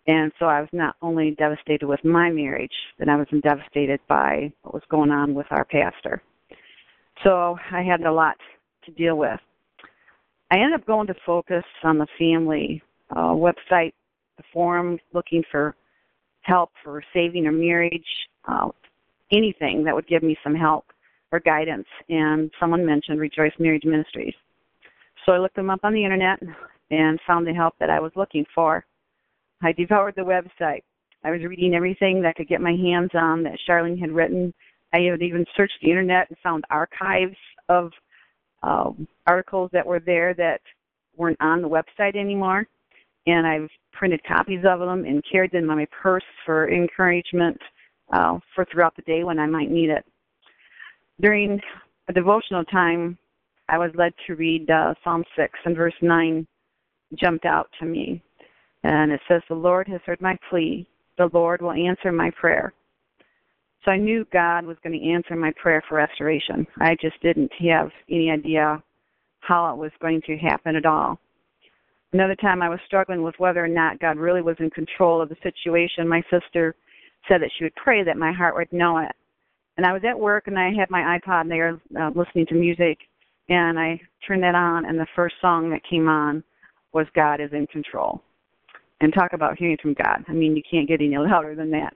And so I was not only devastated with my marriage, but I was devastated by what was going on with our pastor. So I had a lot to deal with. I ended up going to focus on the family uh, website, the forum, looking for help for saving a marriage, uh, anything that would give me some help or guidance. And someone mentioned Rejoice Marriage Ministries. So I looked them up on the internet and found the help that I was looking for. I devoured the website. I was reading everything that I could get my hands on that Charlyne had written. I had even searched the internet and found archives of um, articles that were there that weren't on the website anymore and I've printed copies of them and carried them in my purse for encouragement uh, for throughout the day when I might need it. During a devotional time, I was led to read uh, Psalm 6 and verse 9 jumped out to me. And it says, The Lord has heard my plea. The Lord will answer my prayer. So I knew God was going to answer my prayer for restoration. I just didn't have any idea how it was going to happen at all. Another time I was struggling with whether or not God really was in control of the situation. My sister said that she would pray that my heart would know it. And I was at work and I had my iPod there uh, listening to music and I turned that on and the first song that came on was God is in control. And talk about hearing from God. I mean, you can't get any louder than that.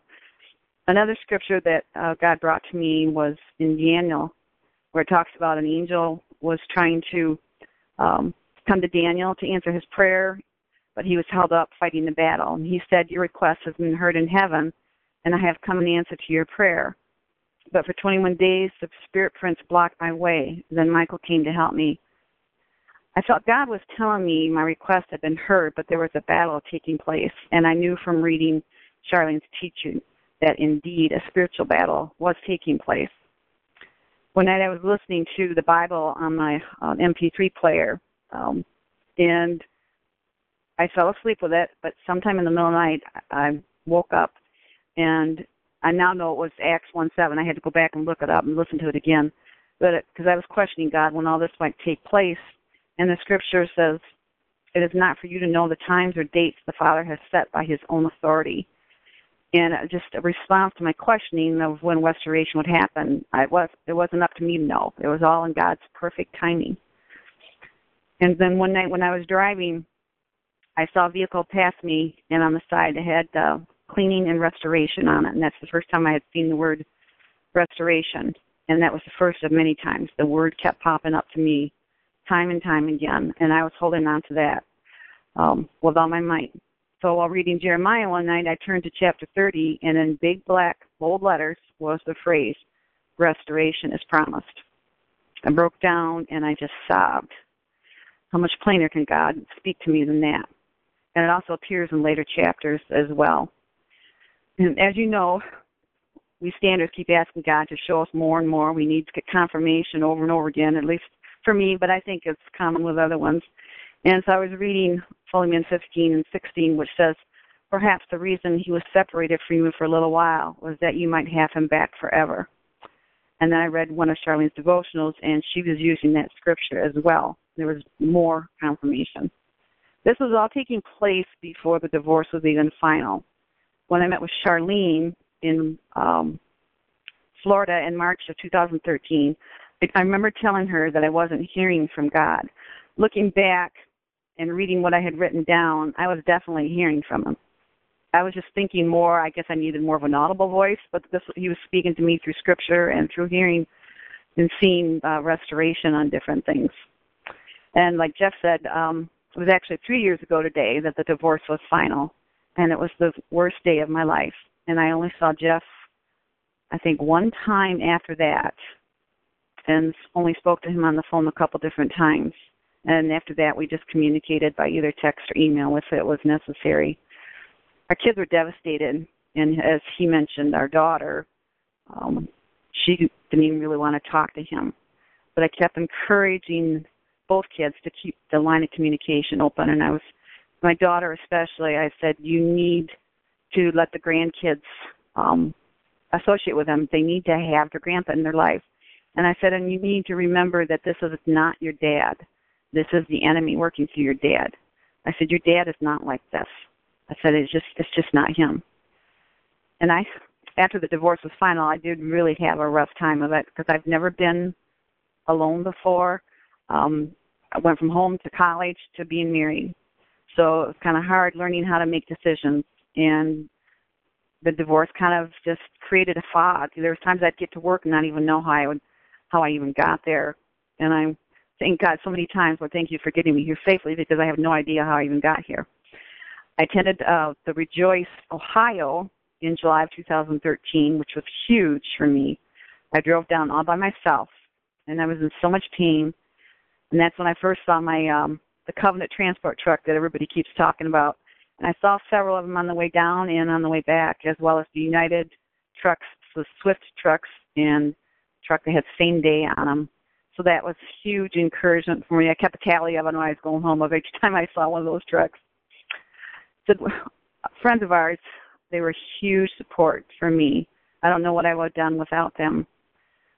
Another scripture that uh, God brought to me was in Daniel, where it talks about an angel was trying to um, come to Daniel to answer his prayer, but he was held up fighting the battle. And he said, Your request has been heard in heaven, and I have come in answer to your prayer. But for 21 days, the spirit prince blocked my way. Then Michael came to help me. I felt God was telling me my request had been heard, but there was a battle taking place, and I knew from reading Charlyne's teaching that indeed a spiritual battle was taking place. One night I was listening to the Bible on my uh, MP3 player, um, and I fell asleep with it, but sometime in the middle of the night, I woke up, and I now know it was Acts 1 7. I had to go back and look it up and listen to it again, but because I was questioning God when all this might take place, and the scripture says, "It is not for you to know the times or dates the Father has set by His own authority." And just a response to my questioning of when restoration would happen, I was it wasn't up to me to know. It was all in God's perfect timing. And then one night when I was driving, I saw a vehicle pass me, and on the side it had uh, cleaning and restoration on it, and that's the first time I had seen the word restoration, and that was the first of many times. The word kept popping up to me time and time again, and I was holding on to that um, with all my might. So while reading Jeremiah one night, I turned to chapter 30, and in big black bold letters was the phrase, "Restoration is promised." I broke down and I just sobbed. How much plainer can God speak to me than that? And it also appears in later chapters as well. And as you know, we standers keep asking God to show us more and more. We need to get confirmation over and over again, at least for me, but I think it's common with other ones. And so I was reading Philemon 15 and 16, which says, Perhaps the reason he was separated from you for a little while was that you might have him back forever. And then I read one of Charlyne's devotionals, and she was using that scripture as well. There was more confirmation. This was all taking place before the divorce was even final. When I met with Charlyne in um, Florida in March of 2013, I remember telling her that I wasn't hearing from God. Looking back and reading what I had written down, I was definitely hearing from Him. I was just thinking more. I guess I needed more of an audible voice, but this He was speaking to me through Scripture and through hearing and seeing uh, restoration on different things. And like Jeff said, um, it was actually three years ago today that the divorce was final, and it was the worst day of my life. And I only saw Jeff, I think, one time after that, and only spoke to him on the phone a couple different times. And after that, we just communicated by either text or email if it was necessary. Our kids were devastated, and as he mentioned, our daughter, um, she didn't even really want to talk to him. But I kept encouraging both kids to keep the line of communication open. And I was, my daughter especially, I said, you need to let the grandkids um, associate with them. They need to have their grandpa in their life. And I said, and you need to remember that this is not your dad. This is the enemy working through your dad. I said, your dad is not like this. I said, it's just, it's just not him. And I, after the divorce was final, I did really have a rough time of it because I've never been alone before. Um, I went from home to college to being married. So it was kind of hard learning how to make decisions. And the divorce kind of just created a fog. There was times I'd get to work and not even know how I would, how I even got there. And I thank God so many times, Lord, thank you for getting me here safely because I have no idea how I even got here. I attended uh, the Rejoice Ohio in July of 2013, which was huge for me. I drove down all by myself, and I was in so much pain and that's when I first saw my um the Covenant transport truck that everybody keeps talking about. And I saw several of them on the way down and on the way back, as well as the United trucks, the Swift trucks, and truck that had same day on them. So that was huge encouragement for me. I kept a tally of when I was going home of each [LAUGHS] time I saw one of those trucks. So [LAUGHS] friends of ours, they were huge support for me. I don't know what I would have done without them.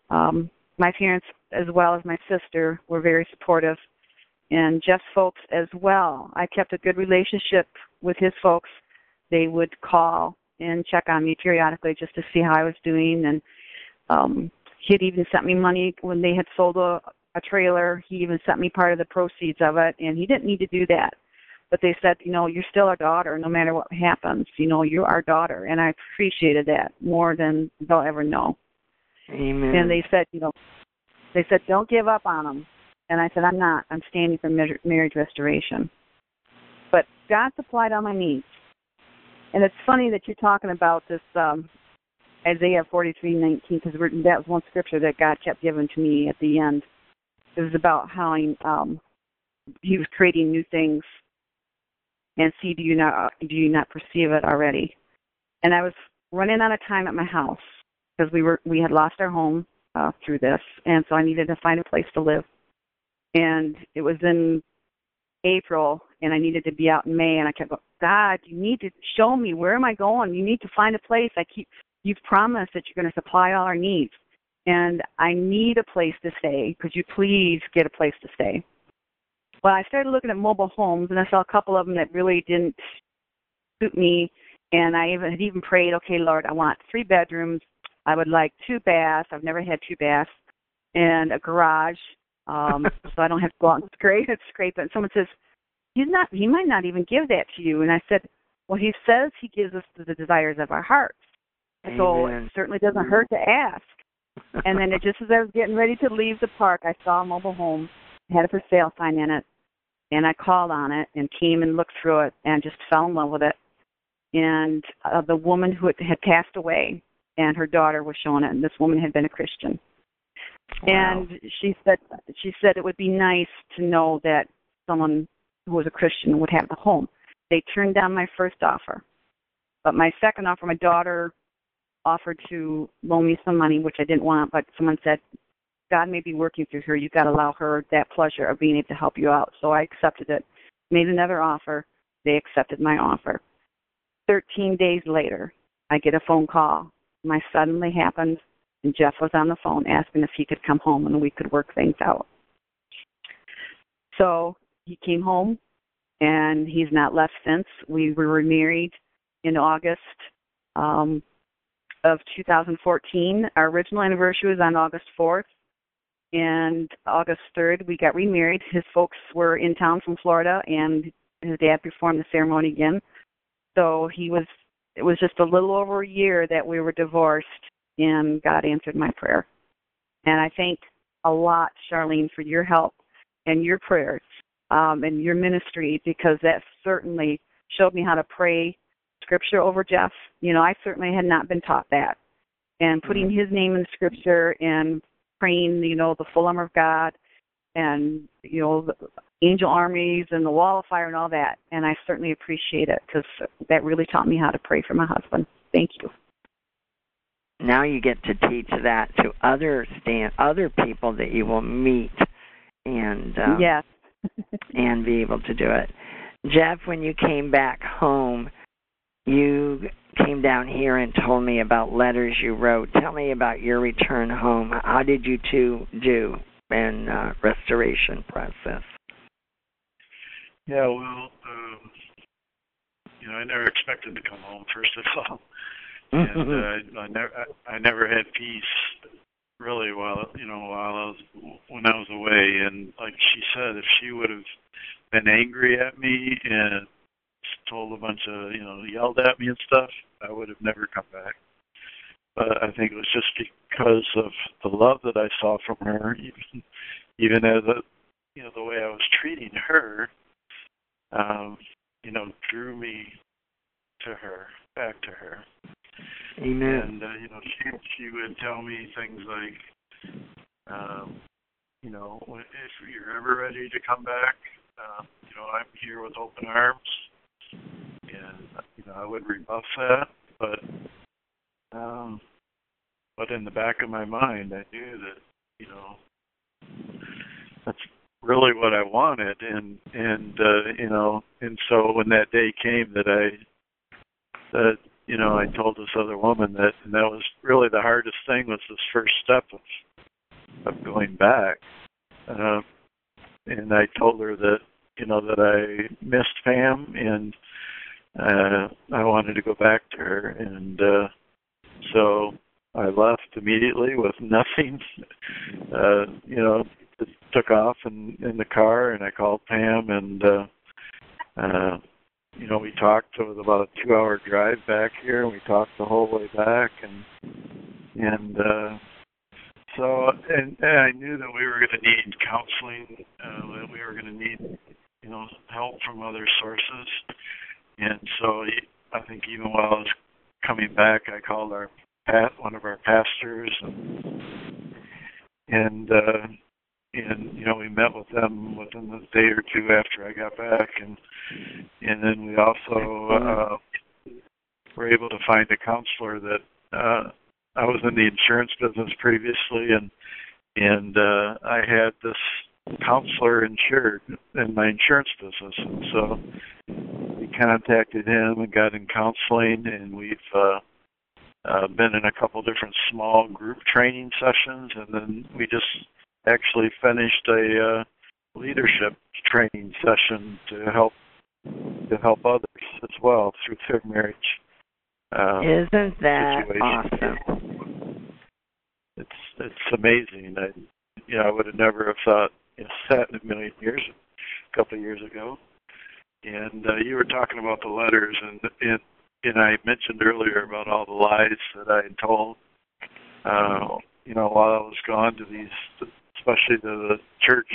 Um, my parents, as well as my sister, were very supportive, and Jeff's folks as well. I kept a good relationship with his folks. They would call and check on me periodically just to see how I was doing, and um, he'd even sent me money when they had sold a, a trailer. He even sent me part of the proceeds of it, and he didn't need to do that. But they said, you know, you're still our daughter, no matter what happens. You know, you're our daughter, and I appreciated that more than they'll ever know. Amen. And they said, you know, they said, don't give up on them. And I said, I'm not. I'm standing for marriage restoration. But God supplied all my needs. And it's funny that you're talking about this um, Isaiah 43:19 because that was one scripture that God kept giving to me at the end. It was about how he, um, he was creating new things. And see, do you not do you not perceive it already? And I was running out of time at my house, because we were we had lost our home uh, through this, and so I needed to find a place to live. And it was in April, and I needed to be out in May, and I kept going, God, you need to show me where am I going? You need to find a place. I keep you've promised that you're going to supply all our needs, and I need a place to stay. Could you please get a place to stay? Well, I started looking at mobile homes, and I saw a couple of them that really didn't suit me. And I even had even prayed, okay, Lord, I want three bedrooms, I would like two baths. I've never had two baths, and a garage, um, so I don't have to go out and scrape it, scrape it. And someone says, "He's not. He might not even give that to you." And I said, Well, He says He gives us the desires of our hearts. Amen. So it certainly doesn't hurt to ask. and then it just as I was getting ready to leave the park, I saw a mobile home, had a for sale sign in it, and I called on it and came and looked through it and just fell in love with it. And uh, the woman who had passed away and her daughter was showing it, and this woman had been a Christian. Wow. And she said she said it would be nice to know that someone who was a Christian would have the home. They turned down my first offer, but my second offer, my daughter offered to loan me some money, which I didn't want, but someone said, God may be working through her. You've got to allow her that pleasure of being able to help you out. So I accepted it, made another offer. They accepted my offer. 13 days later, I get a phone call. My suddenly happened, Jeff was on the phone asking if he could come home and we could work things out. So he came home, and he's not left since. We were remarried in August um, of 2014. Our original anniversary was on August 4th, and August 3rd we got remarried. His folks were in town from Florida, and his dad performed the ceremony again. So he was. It was just a little over a year that we were divorced, and God answered my prayer. And I thank a lot, Charlyne, for your help and your prayers um, and your ministry because that certainly showed me how to pray scripture over Jeff. You know, I certainly had not been taught that. And putting his name in scripture and praying, you know, the full armor of God and, you know, the angel armies and the wall of fire and all that. And I certainly appreciate it because that really taught me how to pray for my husband. Thank you. Now you get to teach that to other stand other people that you will meet and um, yes. [LAUGHS] and be able to do it. Jeff, when you came back home, you came down here and told me about letters you wrote. Tell me about your return home. How did you two do in uh, restoration process? Yeah, well, um, you know, I never expected to come home. First of all, and uh, [LAUGHS] I never, I, never had peace really while you know while I was when I was away. And like she said, if she would have been angry at me and told a bunch of you know yelled at me and stuff, I would have never come back. But I think it was just because of the love that I saw from her, [LAUGHS] even even as a you know the way I was treating her, um, you know, drew me to her, back to her. Amen. And uh, you know, she she would tell me things like, um, you know, if you're ever ready to come back, uh, you know, I'm here with open arms. And you know, I would rebuff that, but um, but in the back of my mind, I knew that you know that's really what I wanted, and and uh, you know, and so when that day came that I that you know I told this other woman that, and that was really the hardest thing was this first step of of going back, uh, and I told her that you know that I missed Pam and uh, I wanted to go back to her, and uh, so I left immediately with [LAUGHS] nothing. uh, you know, took off in in the car, and I called Pam, and uh, uh, you know, we talked. It was about a two-hour drive back here, and we talked the whole way back, and and uh, so and, and I knew that we were going to need counseling, uh, that we were going to need you know help from other sources, and so I think even while I was coming back, I called our one of our pastors and and uh and you know we met with them within a day or two after I got back. And and then we also uh were able to find a counselor that uh I was in the insurance business previously. And and uh I had this counselor insured in my insurance business. And so we contacted him and got in counseling. And we've uh uh, been in a couple different small group training sessions, and then we just actually finished a uh, leadership training session to help to help others as well through their marriage. Uh, Isn't that situation. awesome? It's it's amazing. I you know I would have never have thought you know, that in a million years, a couple of years ago, and uh, you were talking about the letters, and and and I mentioned earlier about all the lies that I had told. Uh, you know, while I was gone to these, especially to the church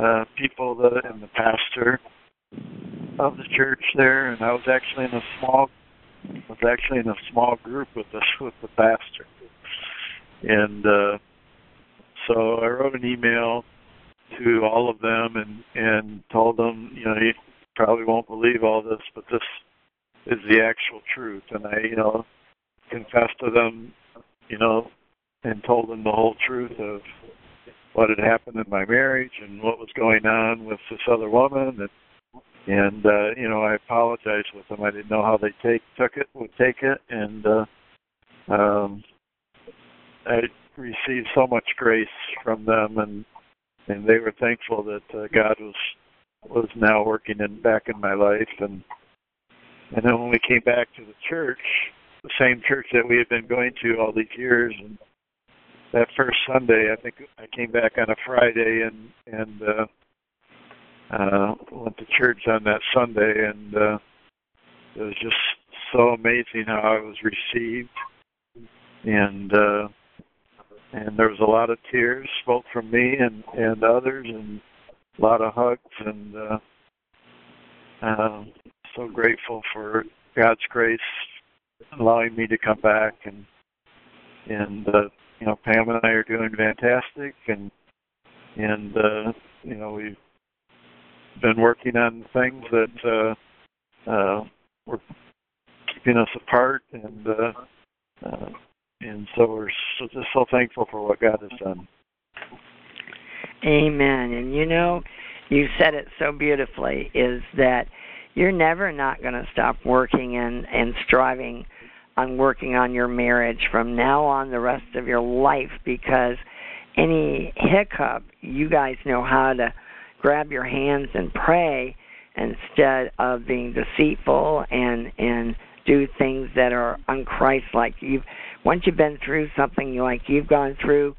uh, people that, and the pastor of the church there, and I was actually in a small was actually in a small group with us [LAUGHS] with the pastor, and uh, so I wrote an email to all of them and and told them, you know, you probably won't believe all this, but this is the actual truth, and I, you know, confessed to them, you know, and told them the whole truth of what had happened in my marriage and what was going on with this other woman. And and uh you know I apologized with them. I didn't know how they take took it would take it. And uh um I received so much grace from them. And and they were thankful that uh, God was was now working in back in my life. And and then when we came back to the church, the same church that we had been going to all these years and that first Sunday, I think I came back on a Friday and and uh uh went to church on that Sunday and uh it was just so amazing how I was received. And uh and there was a lot of tears both from me and and others and a lot of hugs and uh uh so grateful for God's grace allowing me to come back and and uh you know Pam and I are doing fantastic and and uh you know we've been working on things that uh uh were keeping us apart and uh uh and so we're so, just so thankful for what God has done. Amen. And you know, you said it so beautifully is that you're never not going to stop working and and striving on working on your marriage from now on the rest of your life because any hiccup you guys know how to grab your hands and pray instead of being deceitful and and do things that are unchristlike. You've once you've been through something like you've gone through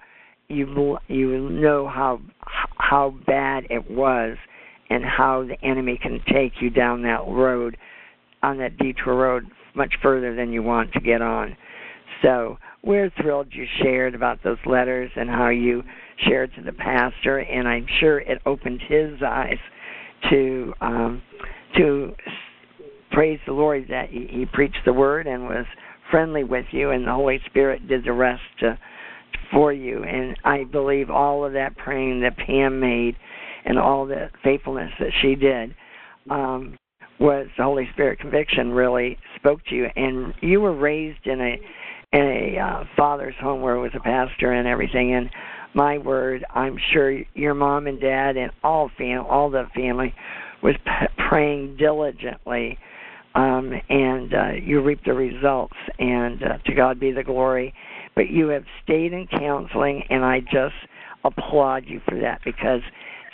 you you know how how bad it was and how the enemy can take you down that road on that detour road much further than you want to get on. So we're thrilled you shared about those letters and how you shared to the pastor, and I'm sure it opened his eyes to um, to praise the Lord that he, he preached the word and was friendly with you, and the Holy Spirit did the rest to, for you. And I believe all of that praying that Pam made and all the faithfulness that she did um, was the Holy Spirit conviction really spoke to you, and you were raised in a in a uh, father's home where it was a pastor and everything. And my word, I'm sure your mom and dad and all fam all the family was p- praying diligently, um, and uh, you reaped the results. And uh, to God be the glory. But you have stayed in counseling, and I just applaud you for that because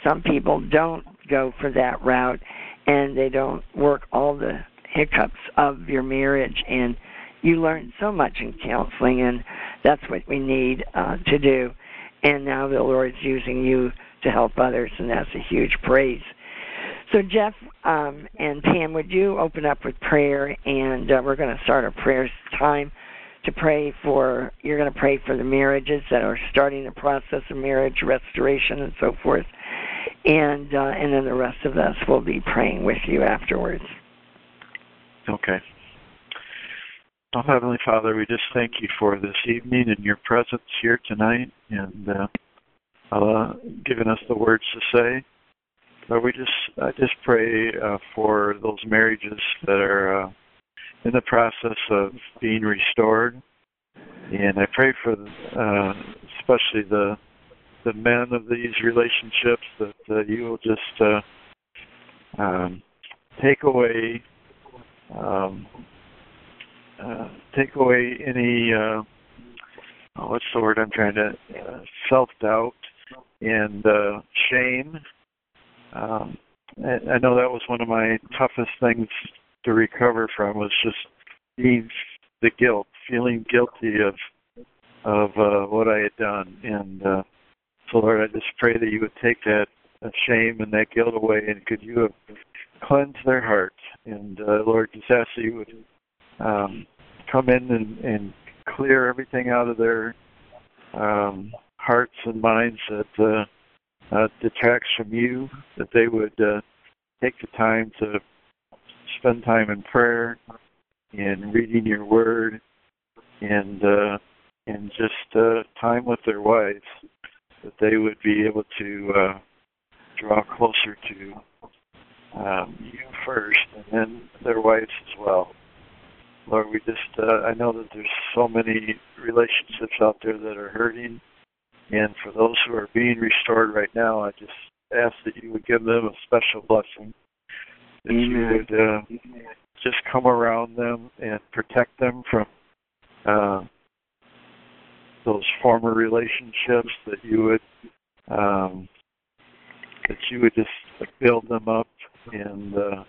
some people don't go for that route and they don't work all the hiccups of your marriage. And you learn so much in counseling and that's what we need uh, to do. And now the lord's using you to help others and that's a huge praise. So jeff um, and pam would you open up with prayer? And uh, we're going to start a prayer time to pray for you're going to pray for the marriages that are starting the process of marriage restoration and so forth and uh, and then the rest of us will be praying with you afterwards. Okay. Oh, Heavenly Father, we just thank you for this evening and your presence here tonight, and uh, uh, giving us the words to say. Lord, we just I just pray uh, for those marriages that are uh, in the process of being restored, and I pray for uh, especially the the men of these relationships that uh, you will just uh, um, take away um, uh, take away any uh, what's the word I'm trying to uh, self doubt and uh, shame. Um, I, I know that was one of my toughest things to recover from was just being the guilt, feeling guilty of of uh, what I had done, and uh, so Lord, I just pray that you would take that, shame and that guilt away, and could you have cleanse their hearts. And uh, Lord, just ask that you would um, come in and, and clear everything out of their um, hearts and minds that uh, uh, detracts from you, that they would uh, take the time to spend time in prayer and reading your word and uh, and just uh, time with their wives, that they would be able to uh, draw closer to um, you first, and then their wives as well. Lord, we just, uh, I know that there's so many relationships out there that are hurting. And for those who are being restored right now, I just ask that you would give them a special blessing. That Amen. you would uh, just come around them and protect them from uh, those former relationships, that you would um, that you would just build them up and uh,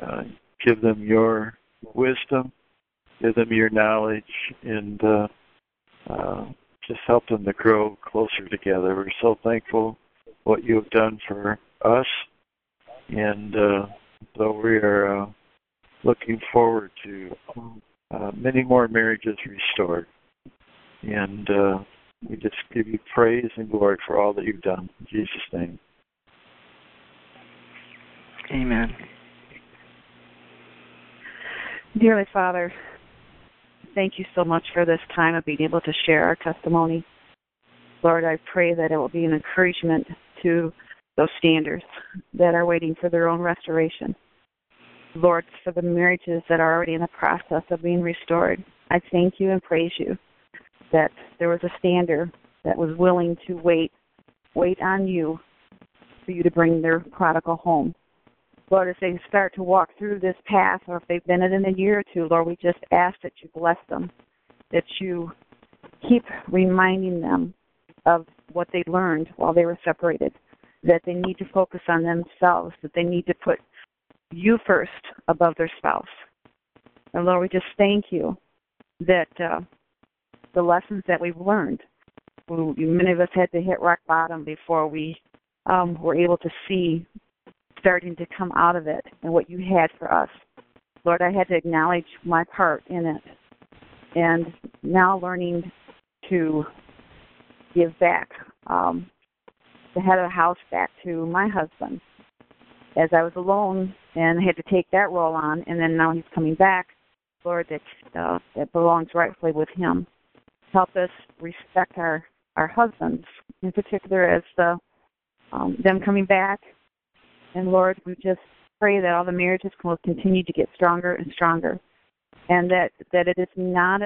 uh, give them your wisdom give them your knowledge and uh, uh, just help them to grow closer together. We're so thankful what you have done for us, and uh, so we are uh, looking forward to uh, many more marriages restored. And uh, we just give you praise and glory for all that you've done. In Jesus' name. Amen. Dearly Father, thank you so much for this time of being able to share our testimony. Lord, I pray that it will be an encouragement to those standers that are waiting for their own restoration. Lord, for the marriages that are already in the process of being restored, I thank you and praise you that there was a stander that was willing to wait, wait on you for you to bring their prodigal home. Lord, if they start to walk through this path, or if they've been it in a year or two, Lord, we just ask that you bless them, that you keep reminding them of what they learned while they were separated, that they need to focus on themselves, that they need to put you first above their spouse. And Lord, we just thank you that uh, the lessons that we've learned, many of us had to hit rock bottom before we um, were able to see starting to come out of it and what you had for us. Lord, I had to acknowledge my part in it. And now learning to give back um, the head of the house back to my husband. As I was alone and had to take that role on, and then now he's coming back, Lord, that uh, that belongs rightfully with him. Help us respect our our husbands, in particular as the um, them coming back and Lord, we just pray that all the marriages will continue to get stronger and stronger, and that that it is not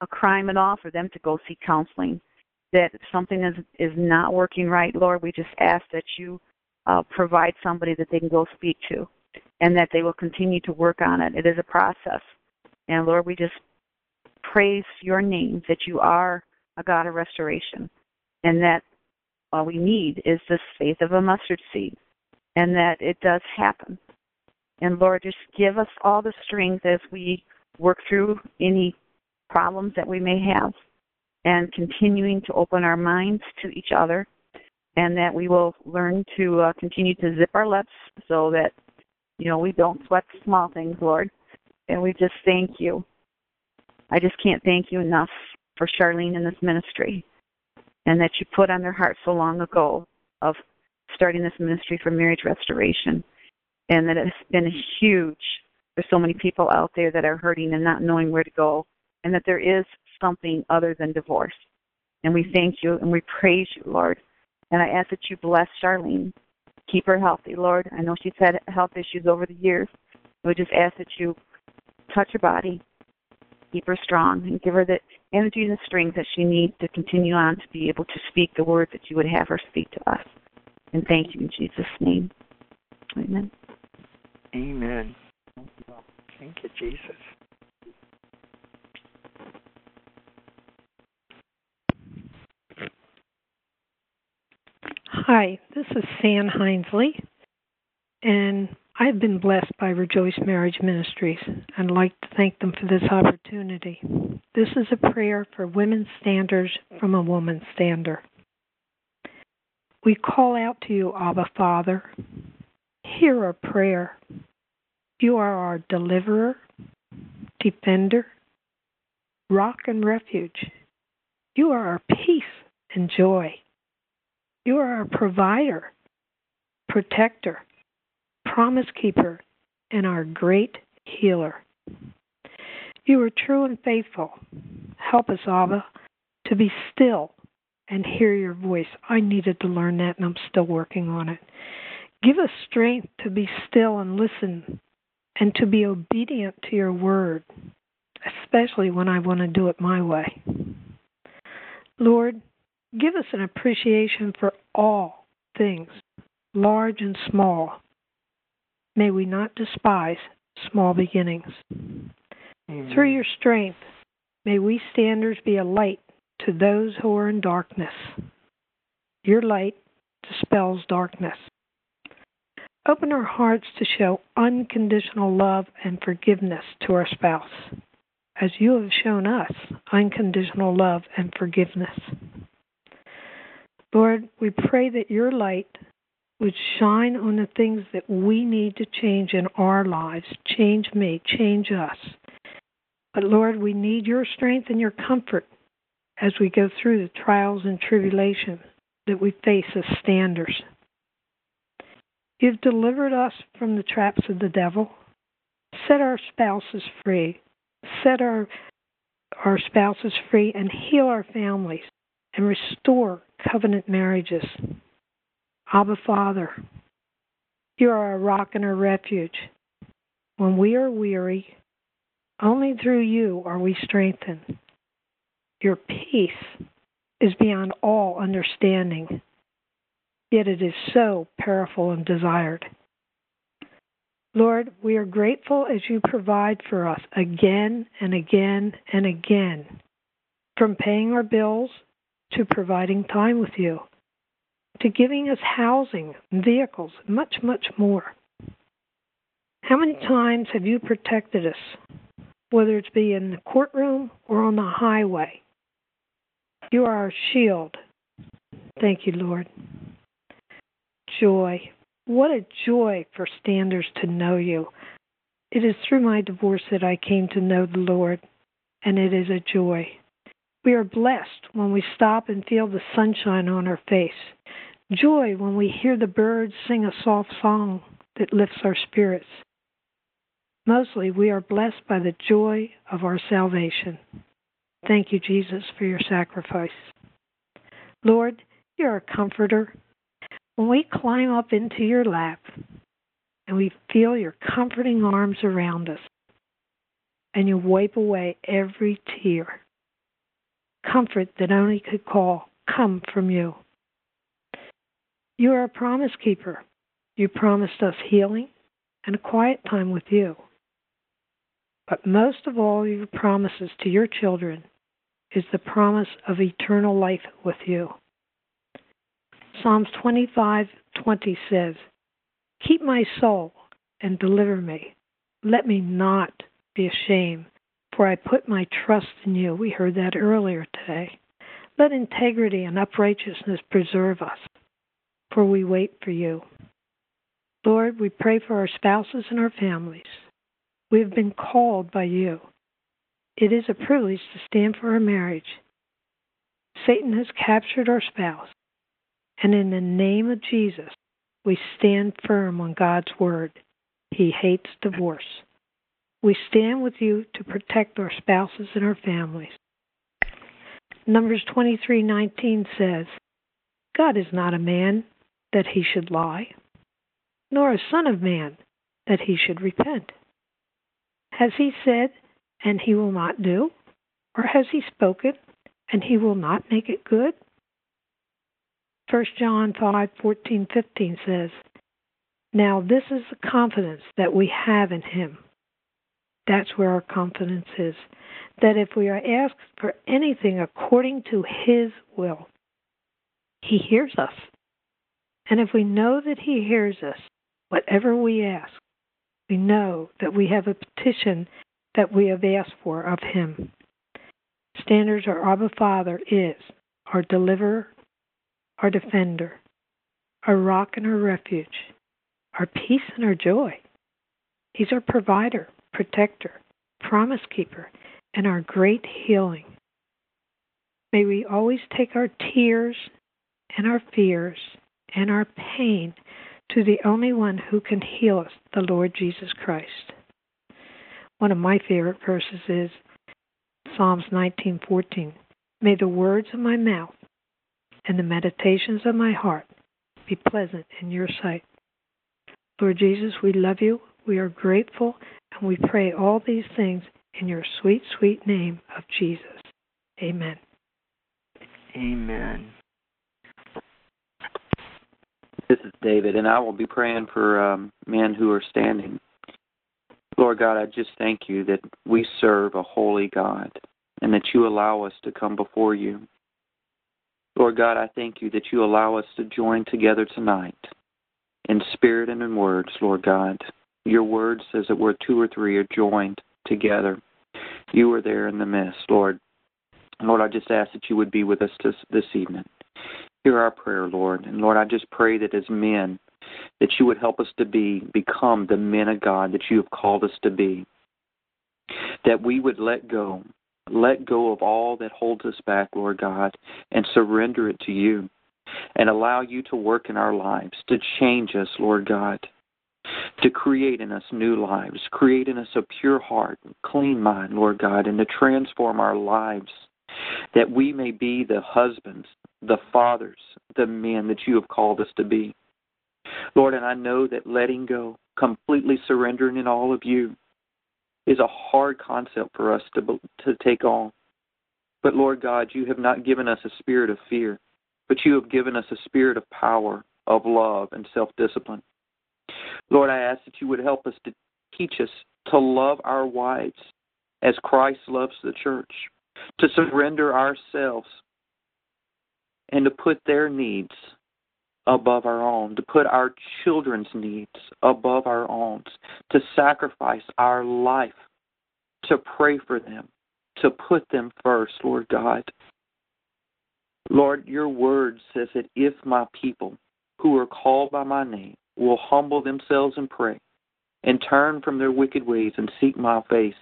a crime at all for them to go seek counseling. That something is is not working right, Lord, we just ask that you uh, provide somebody that they can go speak to, and that they will continue to work on it. It is a process, and Lord, we just praise your name that you are a God of restoration, and that all we need is this faith of a mustard seed and that it does happen. And Lord, just give us all the strength as we work through any problems that we may have and continuing to open our minds to each other and that we will learn to uh, continue to zip our lips so that you know we don't sweat small things lord and we just thank you i just can't thank you enough for charlyne and this ministry and that you put on their heart so long ago of starting this ministry for marriage restoration, and that it's been huge for so many people out there that are hurting and not knowing where to go, and that there is something other than divorce. And we thank you and we praise you, Lord. And I ask that you bless Charlyne. Keep her healthy, Lord. I know she's had health issues over the years. We just ask that you touch her body, keep her strong, and give her the energy and the strength that she needs to continue on to be able to speak the words that you would have her speak to us. And thank you in Jesus' name. Amen. Amen. Thank you, Jesus. Hi, this is San Hinesley, and I've been blessed by Rejoice Marriage Ministries and like to thank them for this opportunity. This is a prayer for women's standers from a woman's stander. We call out to you, Abba Father. hear our prayer. You are our deliverer, defender, rock and refuge. You are our peace and joy. You are our provider, protector, promise keeper, and our great healer. You are true and faithful. Help us, Abba, to be still and hear your voice. I needed to learn that, and I'm still working on it. Give us strength to be still and listen and to be obedient to your word, especially when I want to do it my way. Lord, give us an appreciation for all things, large and small. May we not despise small beginnings. Amen. Through your strength, may we standers be a light to those who are in darkness. Your light dispels darkness. Open our hearts to show unconditional love and forgiveness to our spouse, as you have shown us unconditional love and forgiveness. Lord, we pray that your light would shine on the things that we need to change in our lives. Change me, change us. But Lord, we need your strength and your comfort as we go through the trials and tribulations that we face as standers. You've delivered us from the traps of the devil. Set our spouses free. Set our our spouses free and heal our families and restore covenant marriages. Abba Father, you are our rock and our refuge. When we are weary, only through you are we strengthened. Your peace is beyond all understanding, yet it is so powerful and desired. Lord, we are grateful as you provide for us again and again and again, from paying our bills to providing time with you, to giving us housing, vehicles, much, much more. How many times have you protected us, whether it's be in the courtroom or on the highway? You are our shield. Thank you, Lord. Joy. What a joy for standers to know you. It is through my divorce that I came to know the Lord, and it is a joy. We are blessed when we stop and feel the sunshine on our face. Joy when we hear the birds sing a soft song that lifts our spirits. Mostly, we are blessed by the joy of our salvation. Thank you, Jesus, for your sacrifice. Lord, you're a comforter. When we climb up into your lap and we feel your comforting arms around us, and you wipe away every tear, comfort that only could call come from you. You are a promise keeper. You promised us healing and a quiet time with you. But most of all, your promises to your children is the promise of eternal life with you. Psalms 25:20 says, "Keep my soul and deliver me. Let me not be ashamed, for I put my trust in you." We heard that earlier today. Let integrity and uprightness preserve us, for we wait for you. Lord, we pray for our spouses and our families. We have been called by you it is a privilege to stand for our marriage. Satan has captured our spouse, and in the name of Jesus, we stand firm on God's word. He hates divorce. We stand with you to protect our spouses and our families. Numbers 23:19 says, God is not a man that he should lie, nor a son of man that he should repent. Has he said, and he will not do? Or has he spoken, and he will not make it good? 1 John 5 14, 15 says, Now this is the confidence that we have in him. That's where our confidence is. That if we are asked for anything according to his will, he hears us. And if we know that he hears us, whatever we ask, we know that we have a petition that we have asked for of him. Standers our Abba Father is our deliverer, our defender, our rock and our refuge, our peace and our joy. He's our provider, protector, promise keeper, and our great healing. May we always take our tears and our fears and our pain to the only one who can heal us, the Lord Jesus Christ. One of my favorite verses is Psalms 19:14. May the words of my mouth and the meditations of my heart be pleasant in your sight. Lord Jesus, we love you. We are grateful and we pray all these things in your sweet, sweet name of Jesus. Amen. Amen. This is David, and I will be praying for um, men who are standing. Lord God, I just thank you that we serve a holy God and that you allow us to come before you. Lord God, I thank you that you allow us to join together tonight in spirit and in words, Lord God. Your word says that where two or three are joined together, you are there in the midst, Lord. Lord, I just ask that you would be with us this, this evening. Hear our prayer, Lord. And Lord, I just pray that as men, that you would help us to be become the men of God that you have called us to be. That we would let go, let go of all that holds us back, Lord God, and surrender it to you. And allow you to work in our lives, to change us, Lord God, to create in us new lives, create in us a pure heart, clean mind, Lord God, and to transform our lives that we may be the husbands, the fathers, the men that you have called us to be. Lord, and I know that letting go, completely surrendering in all of you, is a hard concept for us to, to take on. But Lord God, you have not given us a spirit of fear, but you have given us a spirit of power, of love, and self discipline. Lord, I ask that you would help us to teach us to love our wives as Christ loves the church, to surrender ourselves and to put their needs above our own, to put our children's needs above our own, to sacrifice our life, to pray for them, to put them first, Lord God. Lord, your word says that if my people who are called by my name will humble themselves and pray and turn from their wicked ways and seek my face,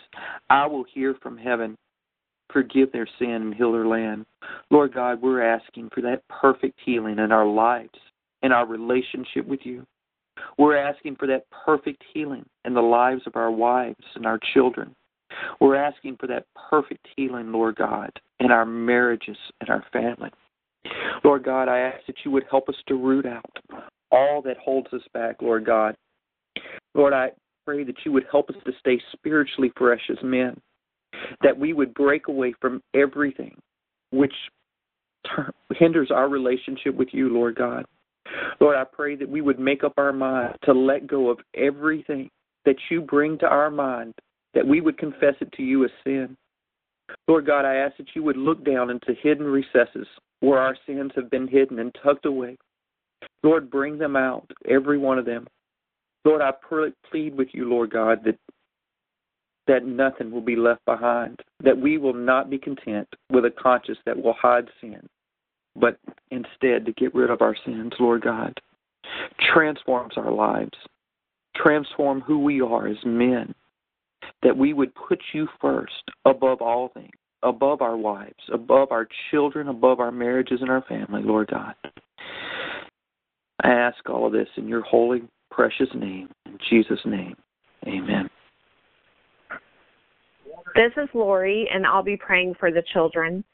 I will hear from heaven forgive their sin and heal their land. Lord God, we're asking for that perfect healing in our lives, in our relationship with you. We're asking for that perfect healing in the lives of our wives and our children. We're asking for that perfect healing, Lord God, in our marriages and our family. Lord God, I ask that you would help us to root out all that holds us back, Lord God. Lord, I pray that you would help us to stay spiritually fresh as men that we would break away from everything which hinders our relationship with you, Lord God. Lord, I pray that we would make up our mind to let go of everything that you bring to our mind, that we would confess it to you as sin. Lord God, I ask that you would look down into hidden recesses where our sins have been hidden and tucked away. Lord, bring them out, every one of them. Lord, I plead with you, Lord God, that that nothing will be left behind, that we will not be content with a conscience that will hide sin, but instead to get rid of our sins, Lord God. Transforms our lives, transform who we are as men, that we would put you first above all things, above our wives, above our children, above our marriages and our family, Lord God. I ask all of this in your holy, precious name. In Jesus' name, amen. This is Lori, and I'll be praying for the children.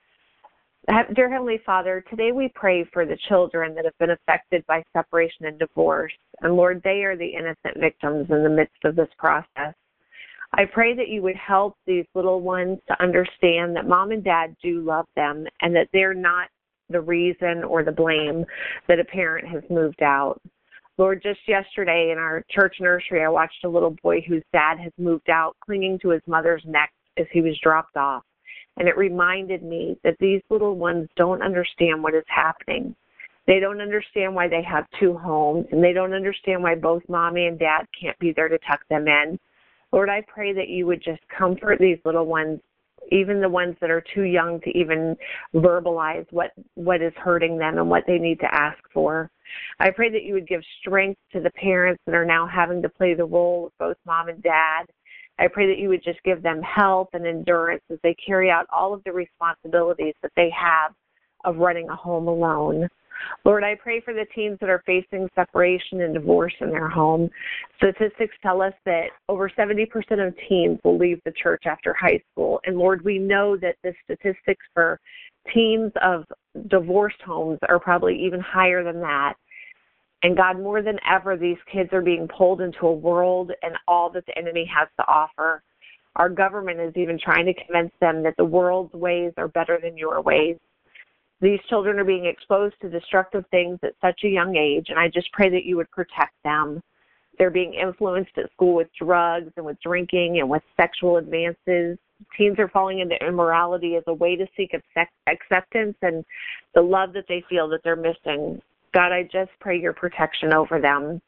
Dear Heavenly Father, today we pray for the children that have been affected by separation and divorce. And Lord, they are the innocent victims in the midst of this process. I pray that you would help these little ones to understand that mom and dad do love them and that they're not the reason or the blame that a parent has moved out. Lord, just yesterday in our church nursery, I watched a little boy whose dad has moved out, clinging to his mother's neck as he was dropped off. And it reminded me that these little ones don't understand what is happening. They don't understand why they have two homes, and they don't understand why both mommy and dad can't be there to tuck them in. Lord, I pray that you would just comfort these little ones even the ones that are too young to even verbalize what what is hurting them and what they need to ask for. I pray that you would give strength to the parents that are now having to play the role of both mom and dad. I pray that you would just give them health and endurance as they carry out all of the responsibilities that they have of running a home alone. Lord, I pray for the teens that are facing separation and divorce in their home. Statistics tell us that over 70% of teens will leave the church after high school. And Lord, we know that the statistics for teens of divorced homes are probably even higher than that. And God, more than ever, these kids are being pulled into a world and all that the enemy has to offer. Our government is even trying to convince them that the world's ways are better than your ways. These children are being exposed to destructive things at such a young age, and I just pray that you would protect them. They're being influenced at school with drugs and with drinking and with sexual advances. Teens are falling into immorality as a way to seek acceptance and the love that they feel that they're missing. God, I just pray your protection over them.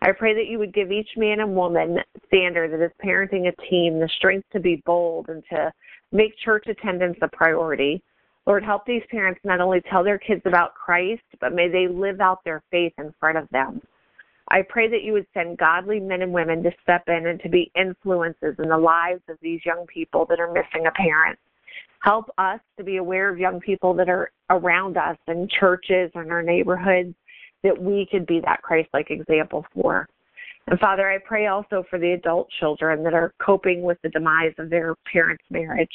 I pray that you would give each man and woman stander that is parenting a teen the strength to be bold and to make church attendance a priority. Lord, help these parents not only tell their kids about Christ, but may they live out their faith in front of them. I pray that you would send godly men and women to step in and to be influences in the lives of these young people that are missing a parent. Help us to be aware of young people that are around us in churches or in our neighborhoods that we could be that Christ like example for. And Father, I pray also for the adult children that are coping with the demise of their parents' marriage.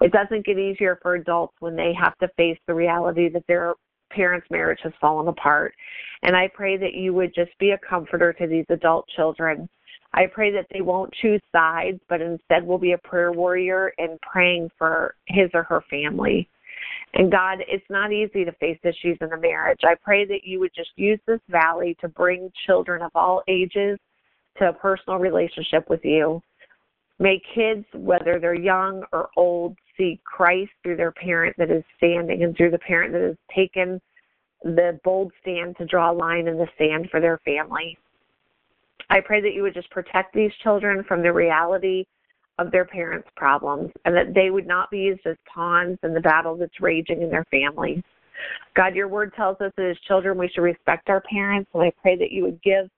It doesn't get easier for adults when they have to face the reality that their parents' marriage has fallen apart. And I pray that you would just be a comforter to these adult children. I pray that they won't choose sides, but instead will be a prayer warrior and praying for his or her family. And God, it's not easy to face issues in a marriage. I pray that you would just use this valley to bring children of all ages to a personal relationship with you. May kids, whether they're young or old, see Christ through their parent that is standing and through the parent that has taken the bold stand to draw a line in the sand for their family. I pray that you would just protect these children from the reality of their parents' problems and that they would not be used as pawns in the battle that's raging in their families. God, your word tells us that as children we should respect our parents, and I pray that you would give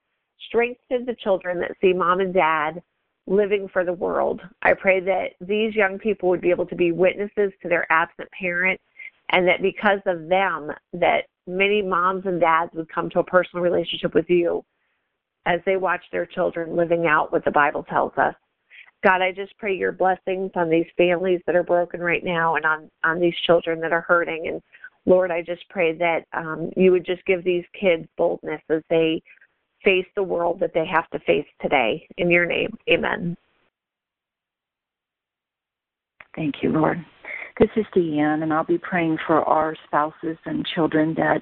strength to the children that see mom and dad living for the world. I pray that these young people would be able to be witnesses to their absent parent and that because of them that many moms and dads would come to a personal relationship with you as they watch their children living out what the Bible tells us. God, I just pray your blessings on these families that are broken right now and on on these children that are hurting and Lord, I just pray that um, you would just give these kids boldness as they face the world that they have to face today. In your name, amen. Thank you, Lord. This is Deanne, and I'll be praying for our spouses and children that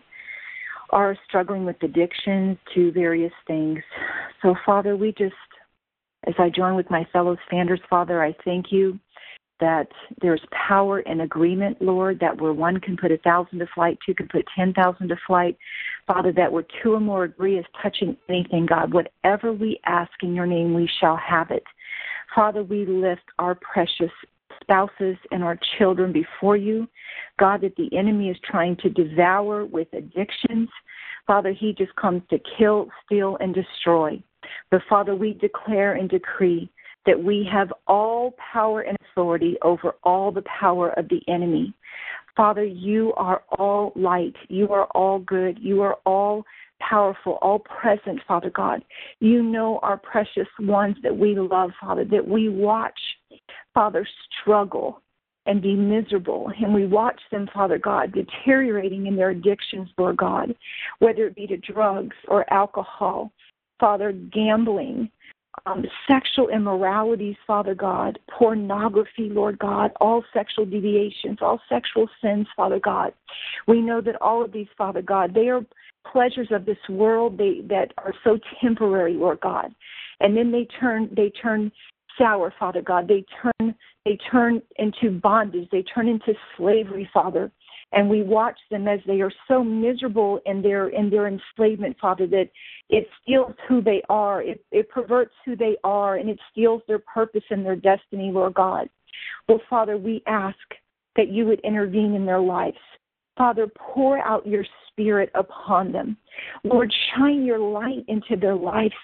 are struggling with addiction to various things. So, Father, we just, as I join with my fellow standers, Father, I thank you that there's power in agreement, Lord, that where one can put a thousand to flight, two can put ten thousand to flight. Father, that where two or more agree is touching anything, God, whatever we ask in your name, we shall have it. Father, we lift our precious spouses and our children before you. God, that the enemy is trying to devour with addictions. Father, he just comes to kill, steal, and destroy. But Father, we declare and decree that we have all power and authority over all the power of the enemy. Father, you are all light. You are all good. You are all powerful, all present, Father God. You know our precious ones that we love, Father, that we watch, Father, struggle and be miserable. And we watch them, Father God, deteriorating in their addictions, Lord God, whether it be to drugs or alcohol, Father, gambling, um, sexual immoralities, Father God, pornography, Lord God, all sexual deviations, all sexual sins, Father God. We know that all of these, Father God, they are pleasures of this world they, that are so temporary, Lord God. And then they turn they turn sour, Father God. They turn they turn into bondage. They turn into slavery, Father and we watch them as they are so miserable in their in their enslavement, Father, that it steals who they are, it, it perverts who they are, and it steals their purpose and their destiny, Lord God. Well, Father, we ask that you would intervene in their lives. Father, pour out your spirit upon them. Lord, shine your light into their lives.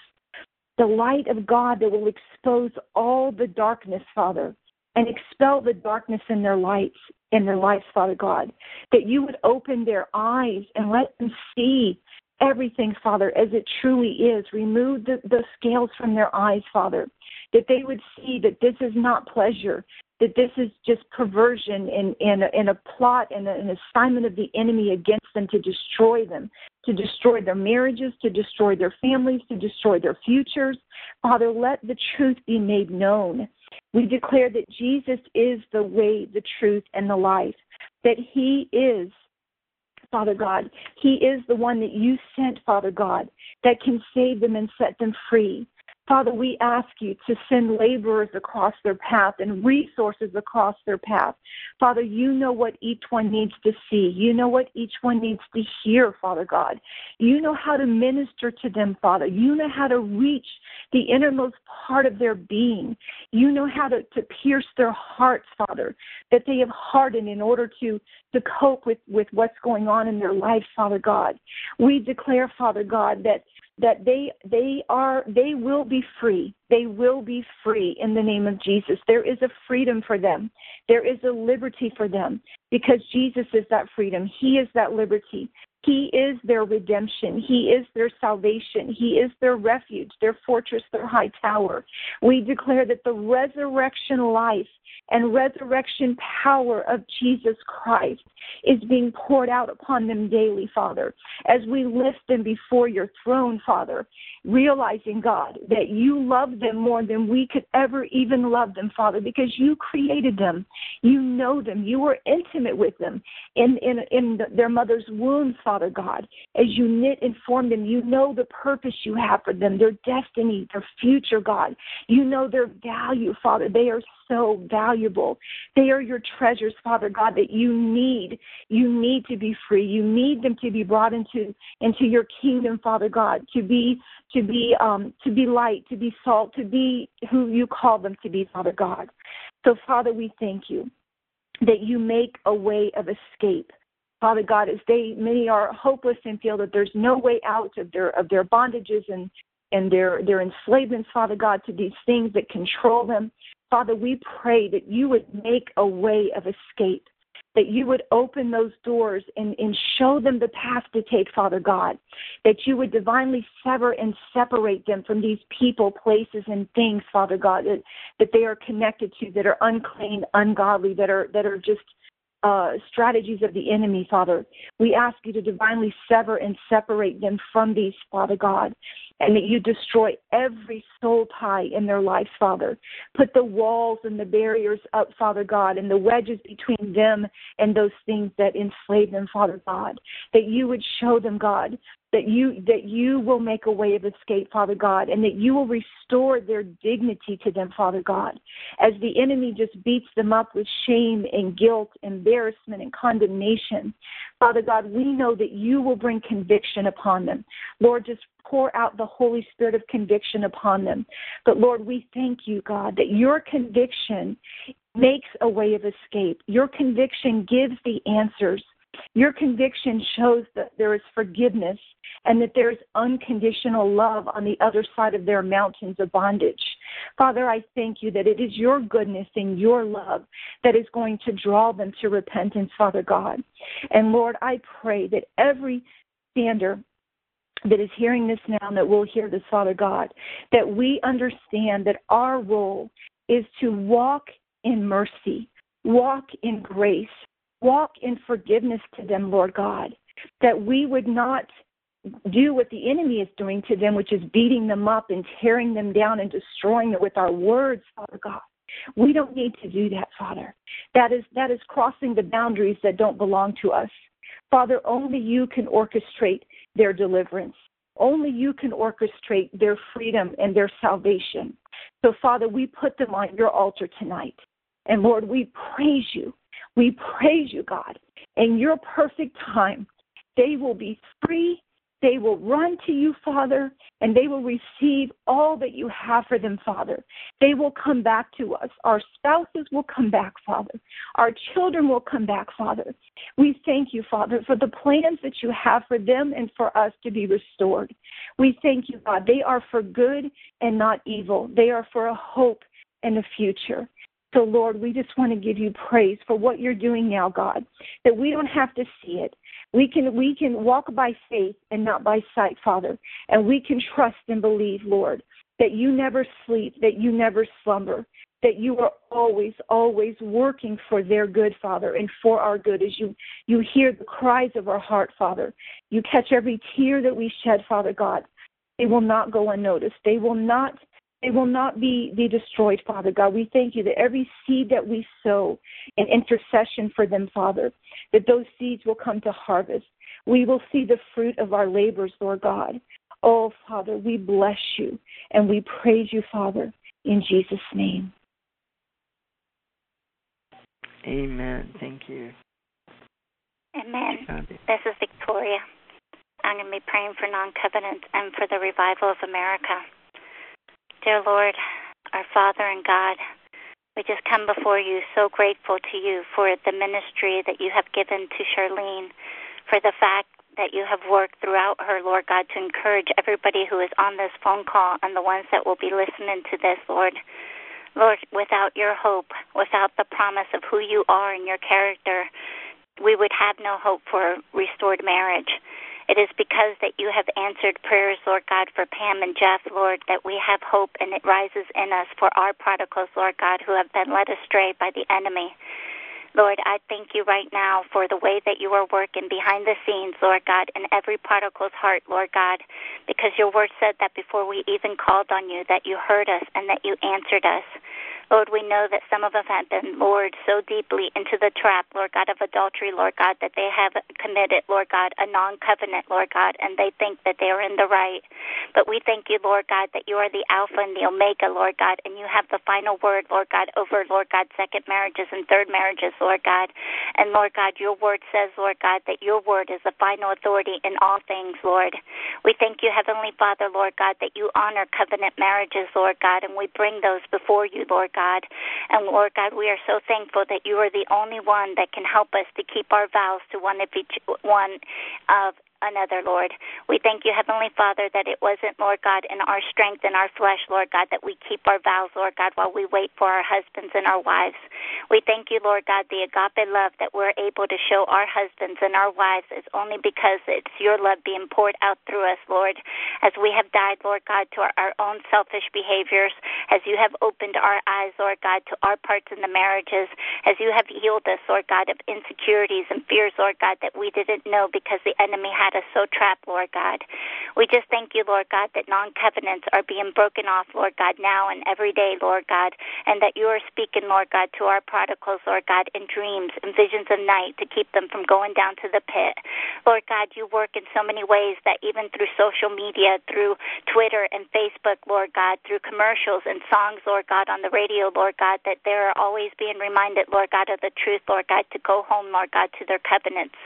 The light of God that will expose all the darkness, Father, and expel the darkness in their lights in their lives, Father God. That you would open their eyes and let them see everything, Father, as it truly is. Remove the, the scales from their eyes, Father. That they would see that this is not pleasure, that this is just perversion and, and, a plot and an assignment of the enemy against them to destroy them, to destroy their marriages, to destroy their families, to destroy their futures. Father, let the truth be made known. We declare that Jesus is the way, the truth, and the life, that He is Father God. He is the one that you sent, Father God, that can save them and set them free. Father, we ask you to send laborers across their path and resources across their path. Father, you know what each one needs to see. You know what each one needs to hear, Father God. You know how to minister to them, Father. You know how to reach the innermost part of their being. You know how to, to pierce their hearts, Father, that they have hardened in order to, to cope with, with what's going on in their life, Father God. We declare, Father God, that that they they are they will be free. They will be free in the name of Jesus. There is a freedom for them. There is a liberty for them because Jesus is that freedom. He is that liberty he is their redemption. He is their salvation. He is their refuge, their fortress, their high tower. We declare that the resurrection life and resurrection power of Jesus Christ is being poured out upon them daily, Father, as we lift them before your throne, Father, realizing, God, that you love them more than we could ever even love them, Father, because you created them. You know them. You were intimate with them in, in, in their mother's womb, Father. Father God. As you knit and form them, you know the purpose you have for them, their destiny, their future, God. You know their value, Father. They are so valuable. They are your treasures, Father God, that you need. You need to be free. You need them to be brought into into your kingdom, Father God, to be to be um to be light, to be salt, to be who you call them to be, Father God. So Father, we thank you that you make a way of escape Father God, as they many are hopeless and feel that there's no way out of their of their bondages and and their their enslavements, Father God, to these things that control them. Father, we pray that you would make a way of escape, that you would open those doors and, and show them the path to take, Father God, that you would divinely sever and separate them from these people, places, and things, Father God, that, that they are connected to, that are unclean, ungodly, that are that are just uh, strategies of the enemy, Father. We ask you to divinely sever and separate them from these, Father God, and that you destroy every soul tie in their lives, Father. Put the walls and the barriers up, Father God, and the wedges between them and those things that enslave them, Father God. That you would show them, God, that you that you will make a way of escape, Father God, and that you will restore their dignity to them, Father God. As the enemy just beats them up with shame and guilt, embarrassment and condemnation, Father God, we know that you will bring conviction upon them. Lord, just pour out the Holy Spirit of conviction upon them. But Lord, we thank you, God, that your conviction makes a way of escape. Your conviction gives the answers. Your conviction shows that there is forgiveness and that there is unconditional love on the other side of their mountains of bondage. Father, I thank you that it is your goodness and your love that is going to draw them to repentance, Father God. And Lord, I pray that every stander that is hearing this now and that will hear this, Father God, that we understand that our role is to walk in mercy, walk in grace, walk in forgiveness to them, Lord God, that we would not do what the enemy is doing to them, which is beating them up and tearing them down and destroying them with our words, Father God. We don't need to do that, Father. That is that is crossing the boundaries that don't belong to us. Father, only you can orchestrate their deliverance. Only you can orchestrate their freedom and their salvation. So, Father, we put them on your altar tonight. And Lord, we praise you we praise you, God. In your perfect time, they will be free, they will run to you, Father, and they will receive all that you have for them, Father. They will come back to us. Our spouses will come back, Father. Our children will come back, Father. We thank you, Father, for the plans that you have for them and for us to be restored. We thank you, God. They are for good and not evil, they are for a hope and a future. So, Lord, we just want to give you praise for what you're doing now, God, that we don't have to see it. We can we can walk by faith and not by sight, Father, and we can trust and believe, Lord, that you never sleep, that you never slumber, that you are always, always working for their good, Father, and for our good as you you hear the cries of our heart, Father. You catch every tear that we shed, Father God. They will not go unnoticed. They will not they will not be, be destroyed, Father God. We thank you that every seed that we sow in intercession for them, Father, that those seeds will come to harvest. We will see the fruit of our labors, Lord God. Oh, Father, we bless you and we praise you, Father, in Jesus' name. Amen. Thank you. Amen. This is Victoria. I'm going to be praying for non covenant and for the revival of America. Dear Lord, our Father and God, we just come before you so grateful to you for the ministry that you have given to Charlyne, for the fact that you have worked throughout her, Lord God, to encourage everybody who is on this phone call and the ones that will be listening to this, Lord. Lord, without your hope, without the promise of who you are and your character, we would have no hope for restored marriage. It is because that you have answered prayers, Lord God, for Pam and Jeff, Lord, that we have hope and it rises in us for our prodigals, Lord God, who have been led astray by the enemy. Lord, I thank you right now for the way that you are working behind the scenes, Lord God, in every prodigal's heart, Lord God, because your word said that before we even called on you, that you heard us and that you answered us. Lord, we know that some of us have been lured so deeply into the trap, Lord God, of adultery, Lord God, that they have committed, Lord God, a non covenant, Lord God, and they think that they are in the right. But we thank you, Lord God, that you are the Alpha and the Omega, Lord God, and you have the final word, Lord God, over, Lord God, second marriages and third marriages, Lord God. And Lord God, your word says, Lord God, that your word is the final authority in all things, Lord. We thank you, Heavenly Father, Lord God, that you honor covenant marriages, Lord God, and we bring those before you, Lord God. God. And Lord God, we are so thankful that you are the only one that can help us to keep our vows to one of each one of another, Lord. We thank you, Heavenly Father, that it wasn't, Lord God, in our strength and our flesh, Lord God, that we keep our vows, Lord God, while we wait for our husbands and our wives. We thank you, Lord God, the agape love that we're able to show our husbands and our wives is only because it's your love being poured out through us, Lord, as we have died, Lord God, to our, our own selfish behaviors, as you have opened our eyes, Lord God, to our parts in the marriages, as you have healed us, Lord God, of insecurities and fears, Lord God, that we didn't know because the enemy had us so trapped, Lord God. We just thank you, Lord God, that non covenants are being broken off, Lord God, now and every day, Lord God, and that you are speaking, Lord God, to our prodigals, Lord God, in dreams and visions of night to keep them from going down to the pit. Lord God, you work in so many ways that even through social media, through Twitter and Facebook, Lord God, through commercials and songs, Lord God, on the radio, Lord God, that they're always being reminded, Lord God, of the truth, Lord God, to go home, Lord God, to their covenants.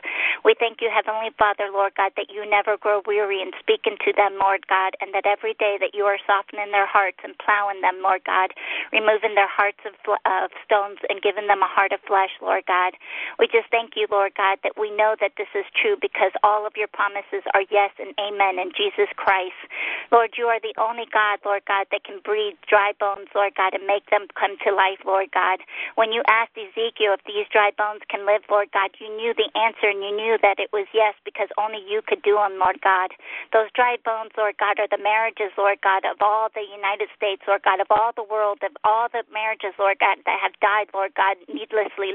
We thank you, Heavenly Father, Lord God, that you never grow weary in speaking to them, Lord God, and that every day that you are softening their hearts and plowing them, Lord God, removing their hearts of, of stones and giving them a heart of flesh, Lord God. We just thank you, Lord God, that we know that this is true because all of your promises are yes and amen in Jesus Christ. Lord, you are the only God, Lord God, that can breathe dry bones, Lord God, and make them come to life, Lord God. When you asked Ezekiel if these dry bones can live, Lord God, you knew the answer and you knew that it was yes because only you could do them, Lord God. Those dry bones, Lord God, are the marriages, Lord God, of all the United States, Lord God, of all the world, of all the marriages, Lord God, that have died, Lord God, needlessly,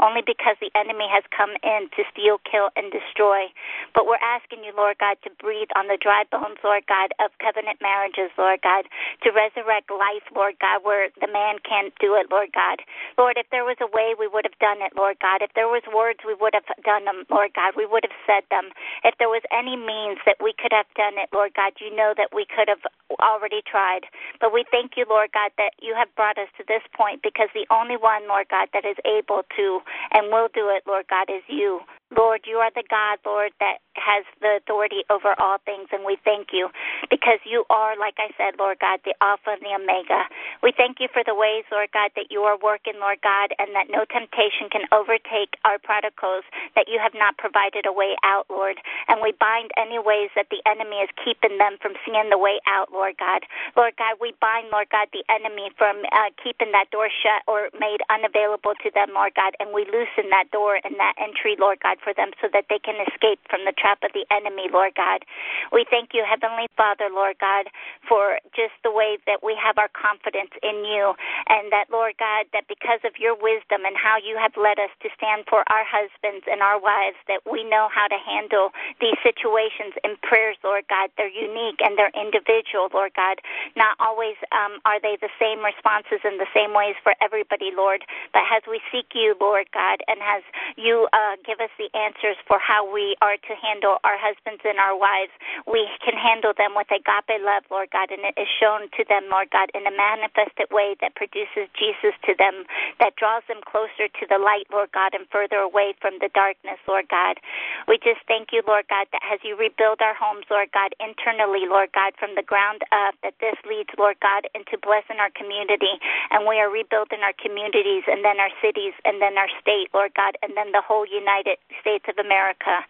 only because the enemy has come in to steal, kill, and destroy. But we're asking you, Lord God, to breathe on the dry bones, Lord God, of covenant marriages, Lord God, to resurrect life, Lord God, where the man can't do it, Lord God. Lord, if there was a way, we would have done it, Lord God. If there was words, we would have done them, Lord God. We would have said them. If there was any means that we could have done it, Lord God, you know that we could have already tried. But we thank you, Lord God, that you have brought us to this point because the only one, Lord God, that is able to and will do it, Lord God, is you. Lord, you are the God, Lord, that has the authority over all things, and we thank you because you are, like I said, Lord God, the Alpha and the Omega. We thank you for the ways, Lord God, that you are working, Lord God, and that no temptation can overtake our prodigals, that you have not provided a way out, Lord. And we bind any ways that the enemy is keeping them from seeing the way out, Lord God. Lord God, we bind, Lord God, the enemy from uh, keeping that door shut or made unavailable to them, Lord God, and we loosen that door and that entry, Lord God, for them so that they can escape from the trap of the enemy, Lord God. We thank you, Heavenly Father, Lord God, for just the way that we have our confidence in you, and that, Lord God, that because of your wisdom and how you have led us to stand for our husbands and our wives, that we know how to handle these situations in prayers, Lord God. They're unique and they're individual, Lord God. Not always um, are they the same responses in the same ways for everybody, Lord, but as we seek you, Lord God, and as you uh, give us the answers for how we are to handle our husbands and our wives, we can handle them with agape love, Lord God, and it is shown to them, Lord God, in a manifested way that produces Jesus to them, that draws them closer to the light, Lord God, and further away from the darkness, Lord God. We just thank you, Lord God, that as you rebuild our homes, Lord God, internally, Lord God, from the ground up, that this leads, Lord God, into blessing our community, and we are rebuilding our communities and then our cities and then our state, Lord God, and then the whole United States of America.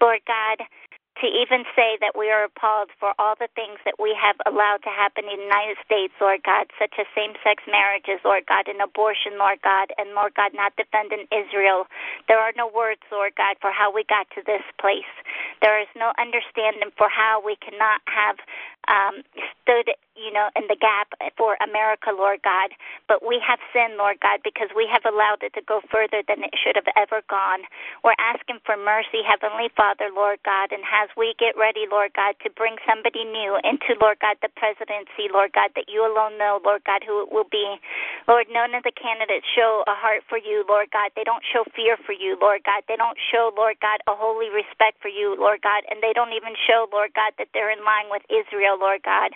Lord God, to even say that we are appalled for all the things that we have allowed to happen in the United States, Lord God, such as same sex marriages, Lord God, and abortion, Lord God, and Lord God, not defending Israel. There are no words, Lord God, for how we got to this place. There is no understanding for how we cannot have um, stood, you know, in the gap for America, Lord God. But we have sinned, Lord God, because we have allowed it to go further than it should have ever gone. We're asking for mercy, Heavenly Father, Lord God, and as we get ready, Lord God, to bring somebody new into, Lord God, the presidency, Lord God, that you alone know, Lord God, who it will be. Lord, none of the candidates show a heart for you, Lord God. They don't show fear for you, Lord God. They don't show, Lord God, a holy respect for you, Lord God, and they don't even show, Lord God, that they're in line with Israel Lord God.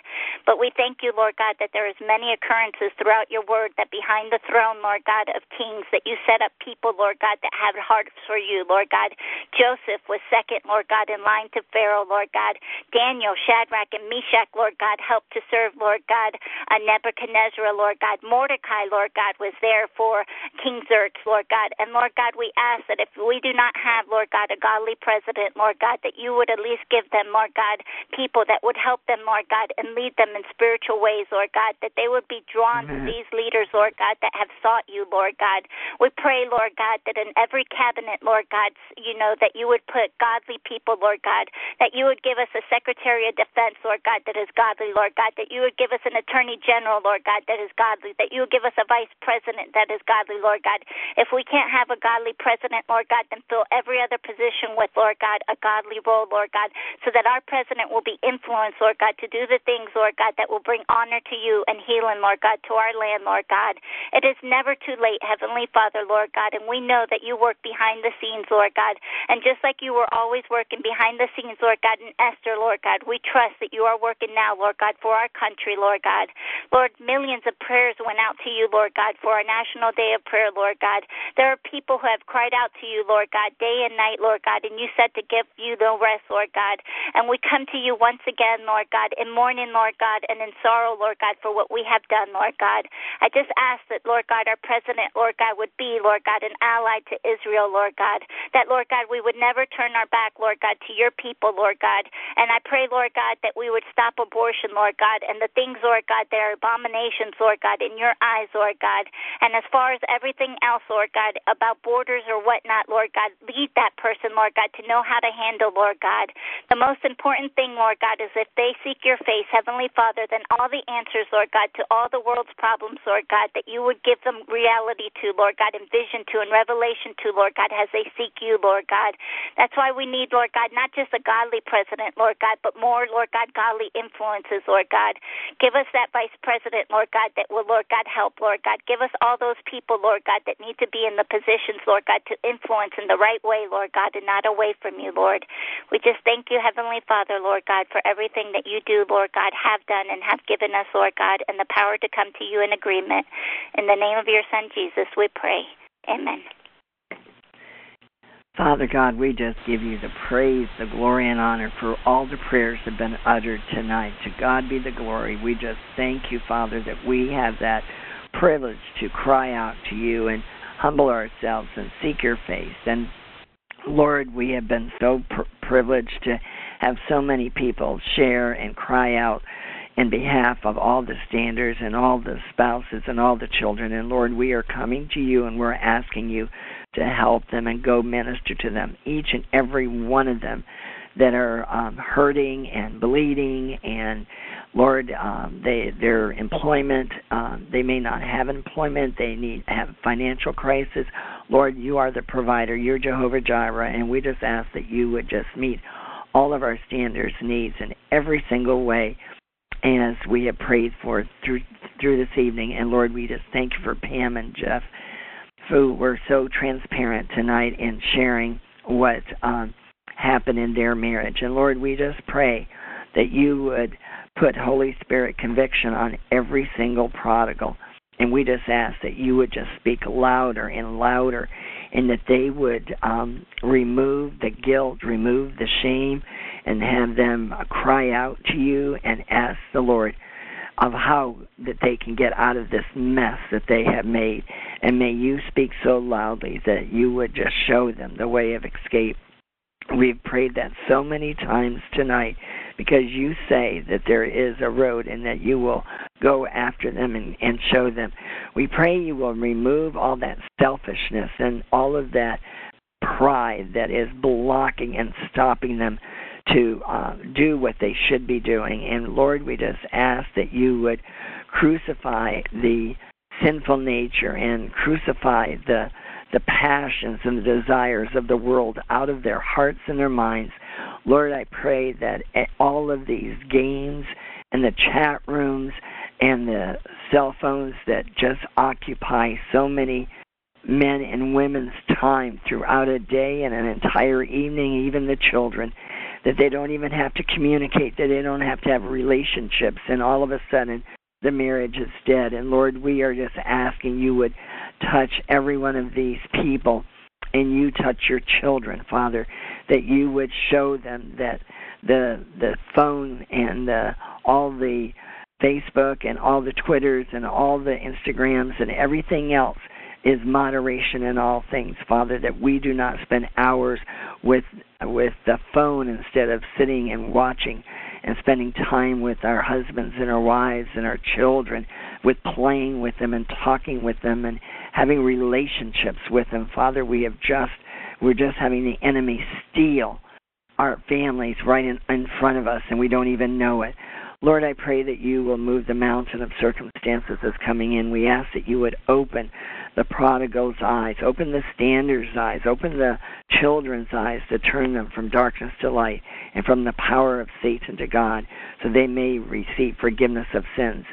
But we thank you, Lord God, that there is many occurrences throughout your word that behind the throne, Lord God, of kings, that you set up people, Lord God, that have hearts for you, Lord God. Joseph was second, Lord God, in line to Pharaoh, Lord God. Daniel, Shadrach, and Meshach, Lord God, helped to serve, Lord God, uh, Nebuchadnezzar, Lord God. Mordecai, Lord God, was there for King Xerxes, Lord God. And Lord God, we ask that if we do not have, Lord God, a godly president, Lord God, that you would at least give them, Lord God, people that would help them, Lord God, and lead them in spiritual ways, Lord God, that they would be drawn Amen. to these leaders, Lord God, that have sought you, Lord God. We pray, Lord God, that in every cabinet, Lord God, you know, that you would put godly people, Lord God, that you would give us a Secretary of Defense, Lord God, that is godly, Lord God, that you would give us an Attorney General, Lord God, that is godly, that you would give us a Vice President that is godly, Lord God. If we can't have a godly president, Lord God, then fill every other position with, Lord God, a godly role, Lord God, so that our president will be influenced, Lord God, to do the things, Lord God, that will bring honor to you and healing, Lord God, to our land, Lord God. It is never too late, Heavenly Father, Lord God, and we know that you work behind the scenes, Lord God. And just like you were always working behind the scenes, Lord God, in Esther, Lord God, we trust that you are working now, Lord God, for our country, Lord God. Lord, millions of prayers went out to you, Lord God, for our National Day of Prayer, Lord God. There are people who have cried out to you, Lord God, day and night, Lord God, and you said to give you no rest, Lord God. And we come to you once again, Lord God, in mourning, Lord God, and in sorrow, Lord God, for what we have done, Lord God. I just ask that, Lord God, our president, Lord God, would be, Lord God, an ally to Israel, Lord God. That, Lord God, we would never turn our back, Lord God, to your people, Lord God. And I pray, Lord God, that we would stop abortion, Lord God, and the things, Lord God, that are abominations, Lord God, in your eyes, Lord God. And as far as everything else, Lord God, about borders or whatnot, Lord God, lead that person, Lord God, to know how to handle, Lord God. The most important thing, Lord God, is if they seek your face, Heavenly Father, then all the answers, Lord God, to all the world's problems, Lord God, that you would give them reality to, Lord God, and vision to, and revelation to, Lord God, as they seek you, Lord God. That's why we need, Lord God, not just a godly president, Lord God, but more, Lord God, godly influences, Lord God. Give us that vice president, Lord God, that will, Lord God, help, Lord God. Give us all those people, Lord God, that need to be in the positions, Lord God, to influence in the right way, Lord God, and not away from you, Lord. We just thank you, Heavenly Father, Lord God, for everything that you do, Lord God, have done and have given us, Lord God, and the power to come to you in agreement. In the name of your Son, Jesus, we pray. Amen. Father God, we just give you the praise, the glory, and honor for all the prayers that have been uttered tonight. To God be the glory. We just thank you, Father, that we have that privilege to cry out to you and humble ourselves and seek your face. And Lord, we have been so pr- privileged to have so many people share and cry out in behalf of all the standers and all the spouses and all the children. And Lord, we are coming to you and we're asking you to help them and go minister to them, each and every one of them that are um, hurting and bleeding and Lord, um, they their employment, um, they may not have employment, they need have financial crisis. Lord, you are the provider. You're Jehovah Jireh, and we just ask that you would just meet all of our standers needs in every single way as we have prayed for through through this evening. And Lord, we just thank you for Pam and Jeff who were so transparent tonight in sharing what um, happened in their marriage. And Lord, we just pray that you would put Holy Spirit conviction on every single prodigal. And we just ask that you would just speak louder and louder, and that they would um, remove the guilt, remove the shame, and have them cry out to you and ask the Lord of how that they can get out of this mess that they have made. And may you speak so loudly that you would just show them the way of escape. We've prayed that so many times tonight because you say that there is a road and that you will go after them and, and show them. We pray you will remove all that selfishness and all of that pride that is blocking and stopping them to uh, do what they should be doing. And Lord, we just ask that you would crucify the sinful nature and crucify the the passions and the desires of the world out of their hearts and their minds. Lord, I pray that all of these games and the chat rooms and the cell phones that just occupy so many men and women's time throughout a day and an entire evening, even the children, that they don't even have to communicate, that they don't have to have relationships, and all of a sudden the marriage is dead. And Lord, we are just asking you would touch every one of these people and you touch your children, Father, that you would show them that the the phone and the all the Facebook and all the Twitters and all the Instagrams and everything else is moderation in all things, Father, that we do not spend hours with with the phone instead of sitting and watching and spending time with our husbands and our wives and our children, with playing with them and talking with them and having relationships with them. Father, we have just we're just having the enemy steal our families right in, in front of us and we don't even know it. Lord, I pray that you will move the mountain of circumstances that's coming in. We ask that you would open the prodigal's eyes, open the stander's eyes, open the children's eyes to turn them from darkness to light and from the power of Satan to God, so they may receive forgiveness of sins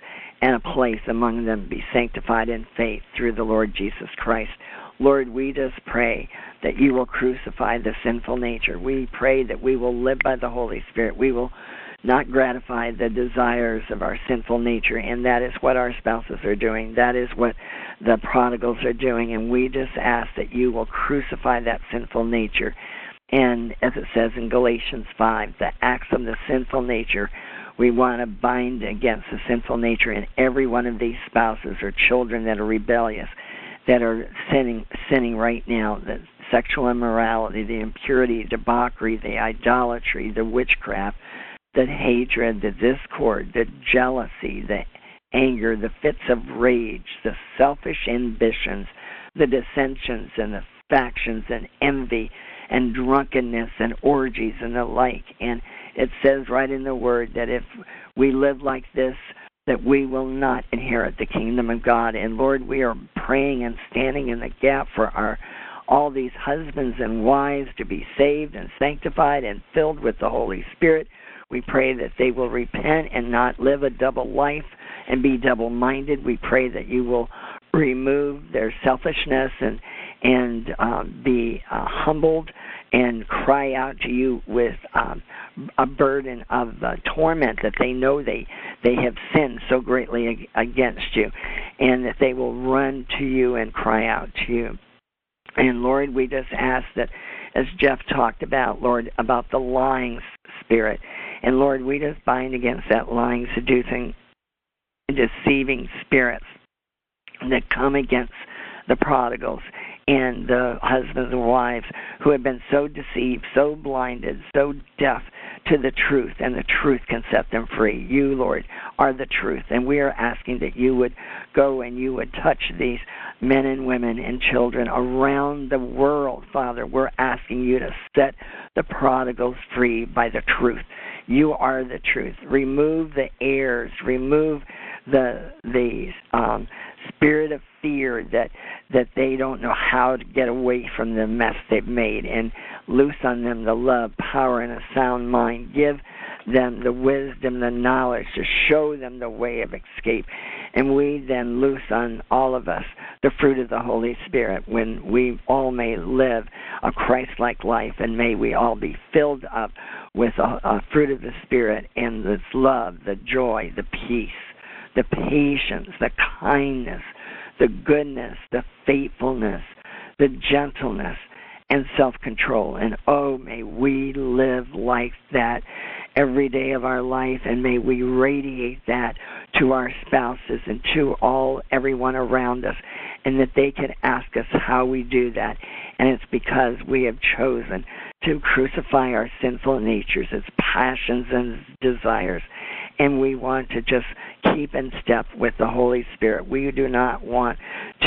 and a place among them be sanctified in faith through the Lord Jesus Christ. Lord, we just pray that you will crucify the sinful nature. We pray that we will live by the Holy Spirit. We will not gratify the desires of our sinful nature, and that is what our spouses are doing. That is what the prodigals are doing, and we just ask that you will crucify that sinful nature. And as it says in Galatians 5, the acts of the sinful nature, we want to bind against the sinful nature in every one of these spouses or children that are rebellious, that are sinning, sinning right now, the sexual immorality, the impurity, debauchery, the idolatry, the witchcraft, the hatred, the discord, the jealousy, the anger, the fits of rage, the selfish ambitions, the dissensions and the factions and envy and drunkenness and orgies and the like. And it says right in the word that if we live like this, that we will not inherit the kingdom of God. And Lord, we are praying and standing in the gap for our all these husbands and wives to be saved and sanctified and filled with the Holy Spirit. We pray that they will repent and not live a double life and be double minded. We pray that you will remove their selfishness and and um, be uh, humbled and cry out to you with um, a burden of uh, torment that they know they they have sinned so greatly against you, and that they will run to you and cry out to you. And Lord, we just ask that, as Jeff talked about, Lord, about the lying spirit, and Lord, we just bind against that lying, seducing, deceiving spirits that come against the prodigals and the husbands and wives who have been so deceived, so blinded, so deaf to the truth, and the truth can set them free. You, Lord, are the truth, and we are asking that you would go and you would touch these men and women and children around the world, Father. We're asking you to set the prodigals free by the truth. You are the truth. Remove the errors. Remove the the um, spirit of fear that that they don't know how to get away from the mess they've made and loose on them the love, power, and a sound mind. Give them the wisdom, the knowledge to show them the way of escape. And we then loose on all of us the fruit of the Holy Spirit when we all may live a Christ like life and may we all be filled up with a, a fruit of the Spirit and this love, the joy, the peace the patience, the kindness, the goodness, the faithfulness, the gentleness, and self control. And oh, may we live like that every day of our life, and may we radiate that to our spouses and to all everyone around us, and that they can ask us how we do that. And it's because we have chosen to crucify our sinful natures, its passions and desires, and we want to just keep in step with the Holy Spirit. We do not want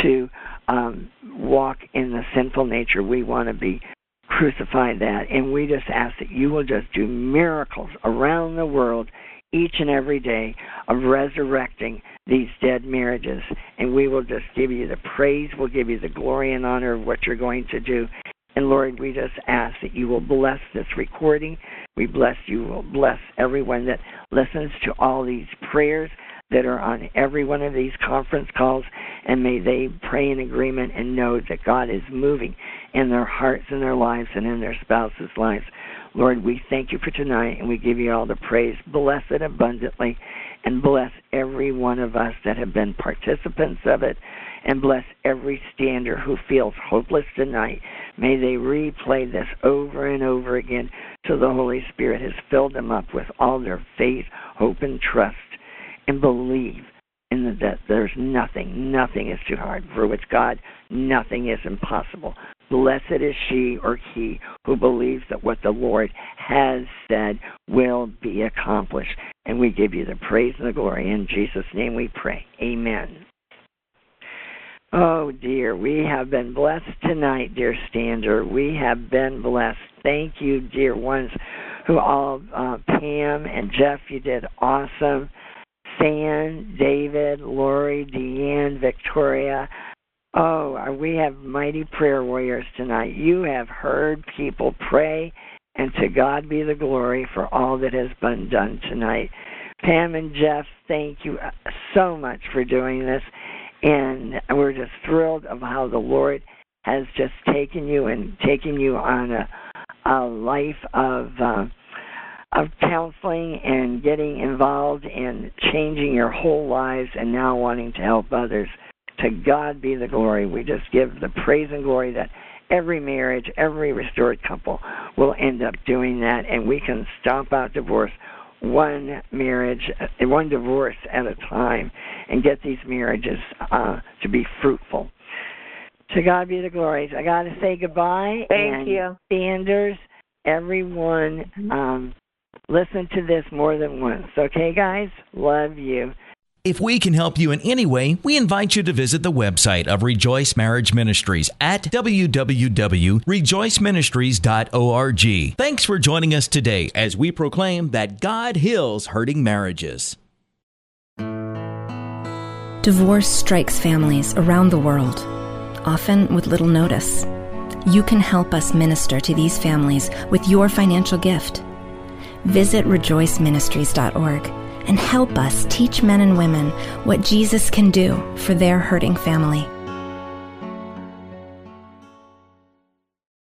to um, walk in the sinful nature. We want to be crucified that, and we just ask that you will just do miracles around the world each and every day of resurrecting these dead marriages. And we will just give you the praise, we'll give you the glory and honor of what you're going to do. And Lord, we just ask that you will bless this recording. We bless you, will bless everyone that listens to all these prayers that are on every one of these conference calls, and may they pray in agreement and know that God is moving in their hearts and their lives and in their spouses' lives. Lord, we thank you for tonight and we give you all the praise. Bless it abundantly and bless every one of us that have been participants of it and bless every stander who feels hopeless tonight. May they replay this over and over again till the Holy Spirit has filled them up with all their faith, hope, and trust, and believe in that there's nothing, nothing is too hard. For which God, nothing is impossible. Blessed is she or he who believes that what the Lord has said will be accomplished. And we give you the praise and the glory. In Jesus' name we pray. Amen. Oh dear, we have been blessed tonight, dear Stander. We have been blessed. Thank you, dear ones who all, uh, Pam and Jeff, you did awesome. San, David, Lori, Deanne, Victoria. Oh, we have mighty prayer warriors tonight. You have heard people pray, and to God be the glory for all that has been done tonight. Pam and Jeff, thank you so much for doing this and we're just thrilled of how the Lord has just taken you and taken you on a, a life of uh, of counseling and getting involved in changing your whole lives and now wanting to help others. To God be the glory. We just give the praise and glory that every marriage, every restored couple will end up doing that, and we can stomp out divorce one marriage, uh, one divorce at a time, and get these marriages uh, to be fruitful. To God be the glory. I got to say goodbye. Thank and you. Standers, everyone, Mm-hmm. um, listen to this more than once. Okay, guys? Love you. If we can help you in any way, we invite you to visit the website of Rejoice Marriage Ministries at www.rejoiceministries.org. Thanks for joining us today as we proclaim that God heals hurting marriages. Divorce strikes families around the world, often with little notice. you can help us minister to these families with your financial gift. Visit rejoiceministries.org and help us teach men and women what Jesus can do for their hurting family.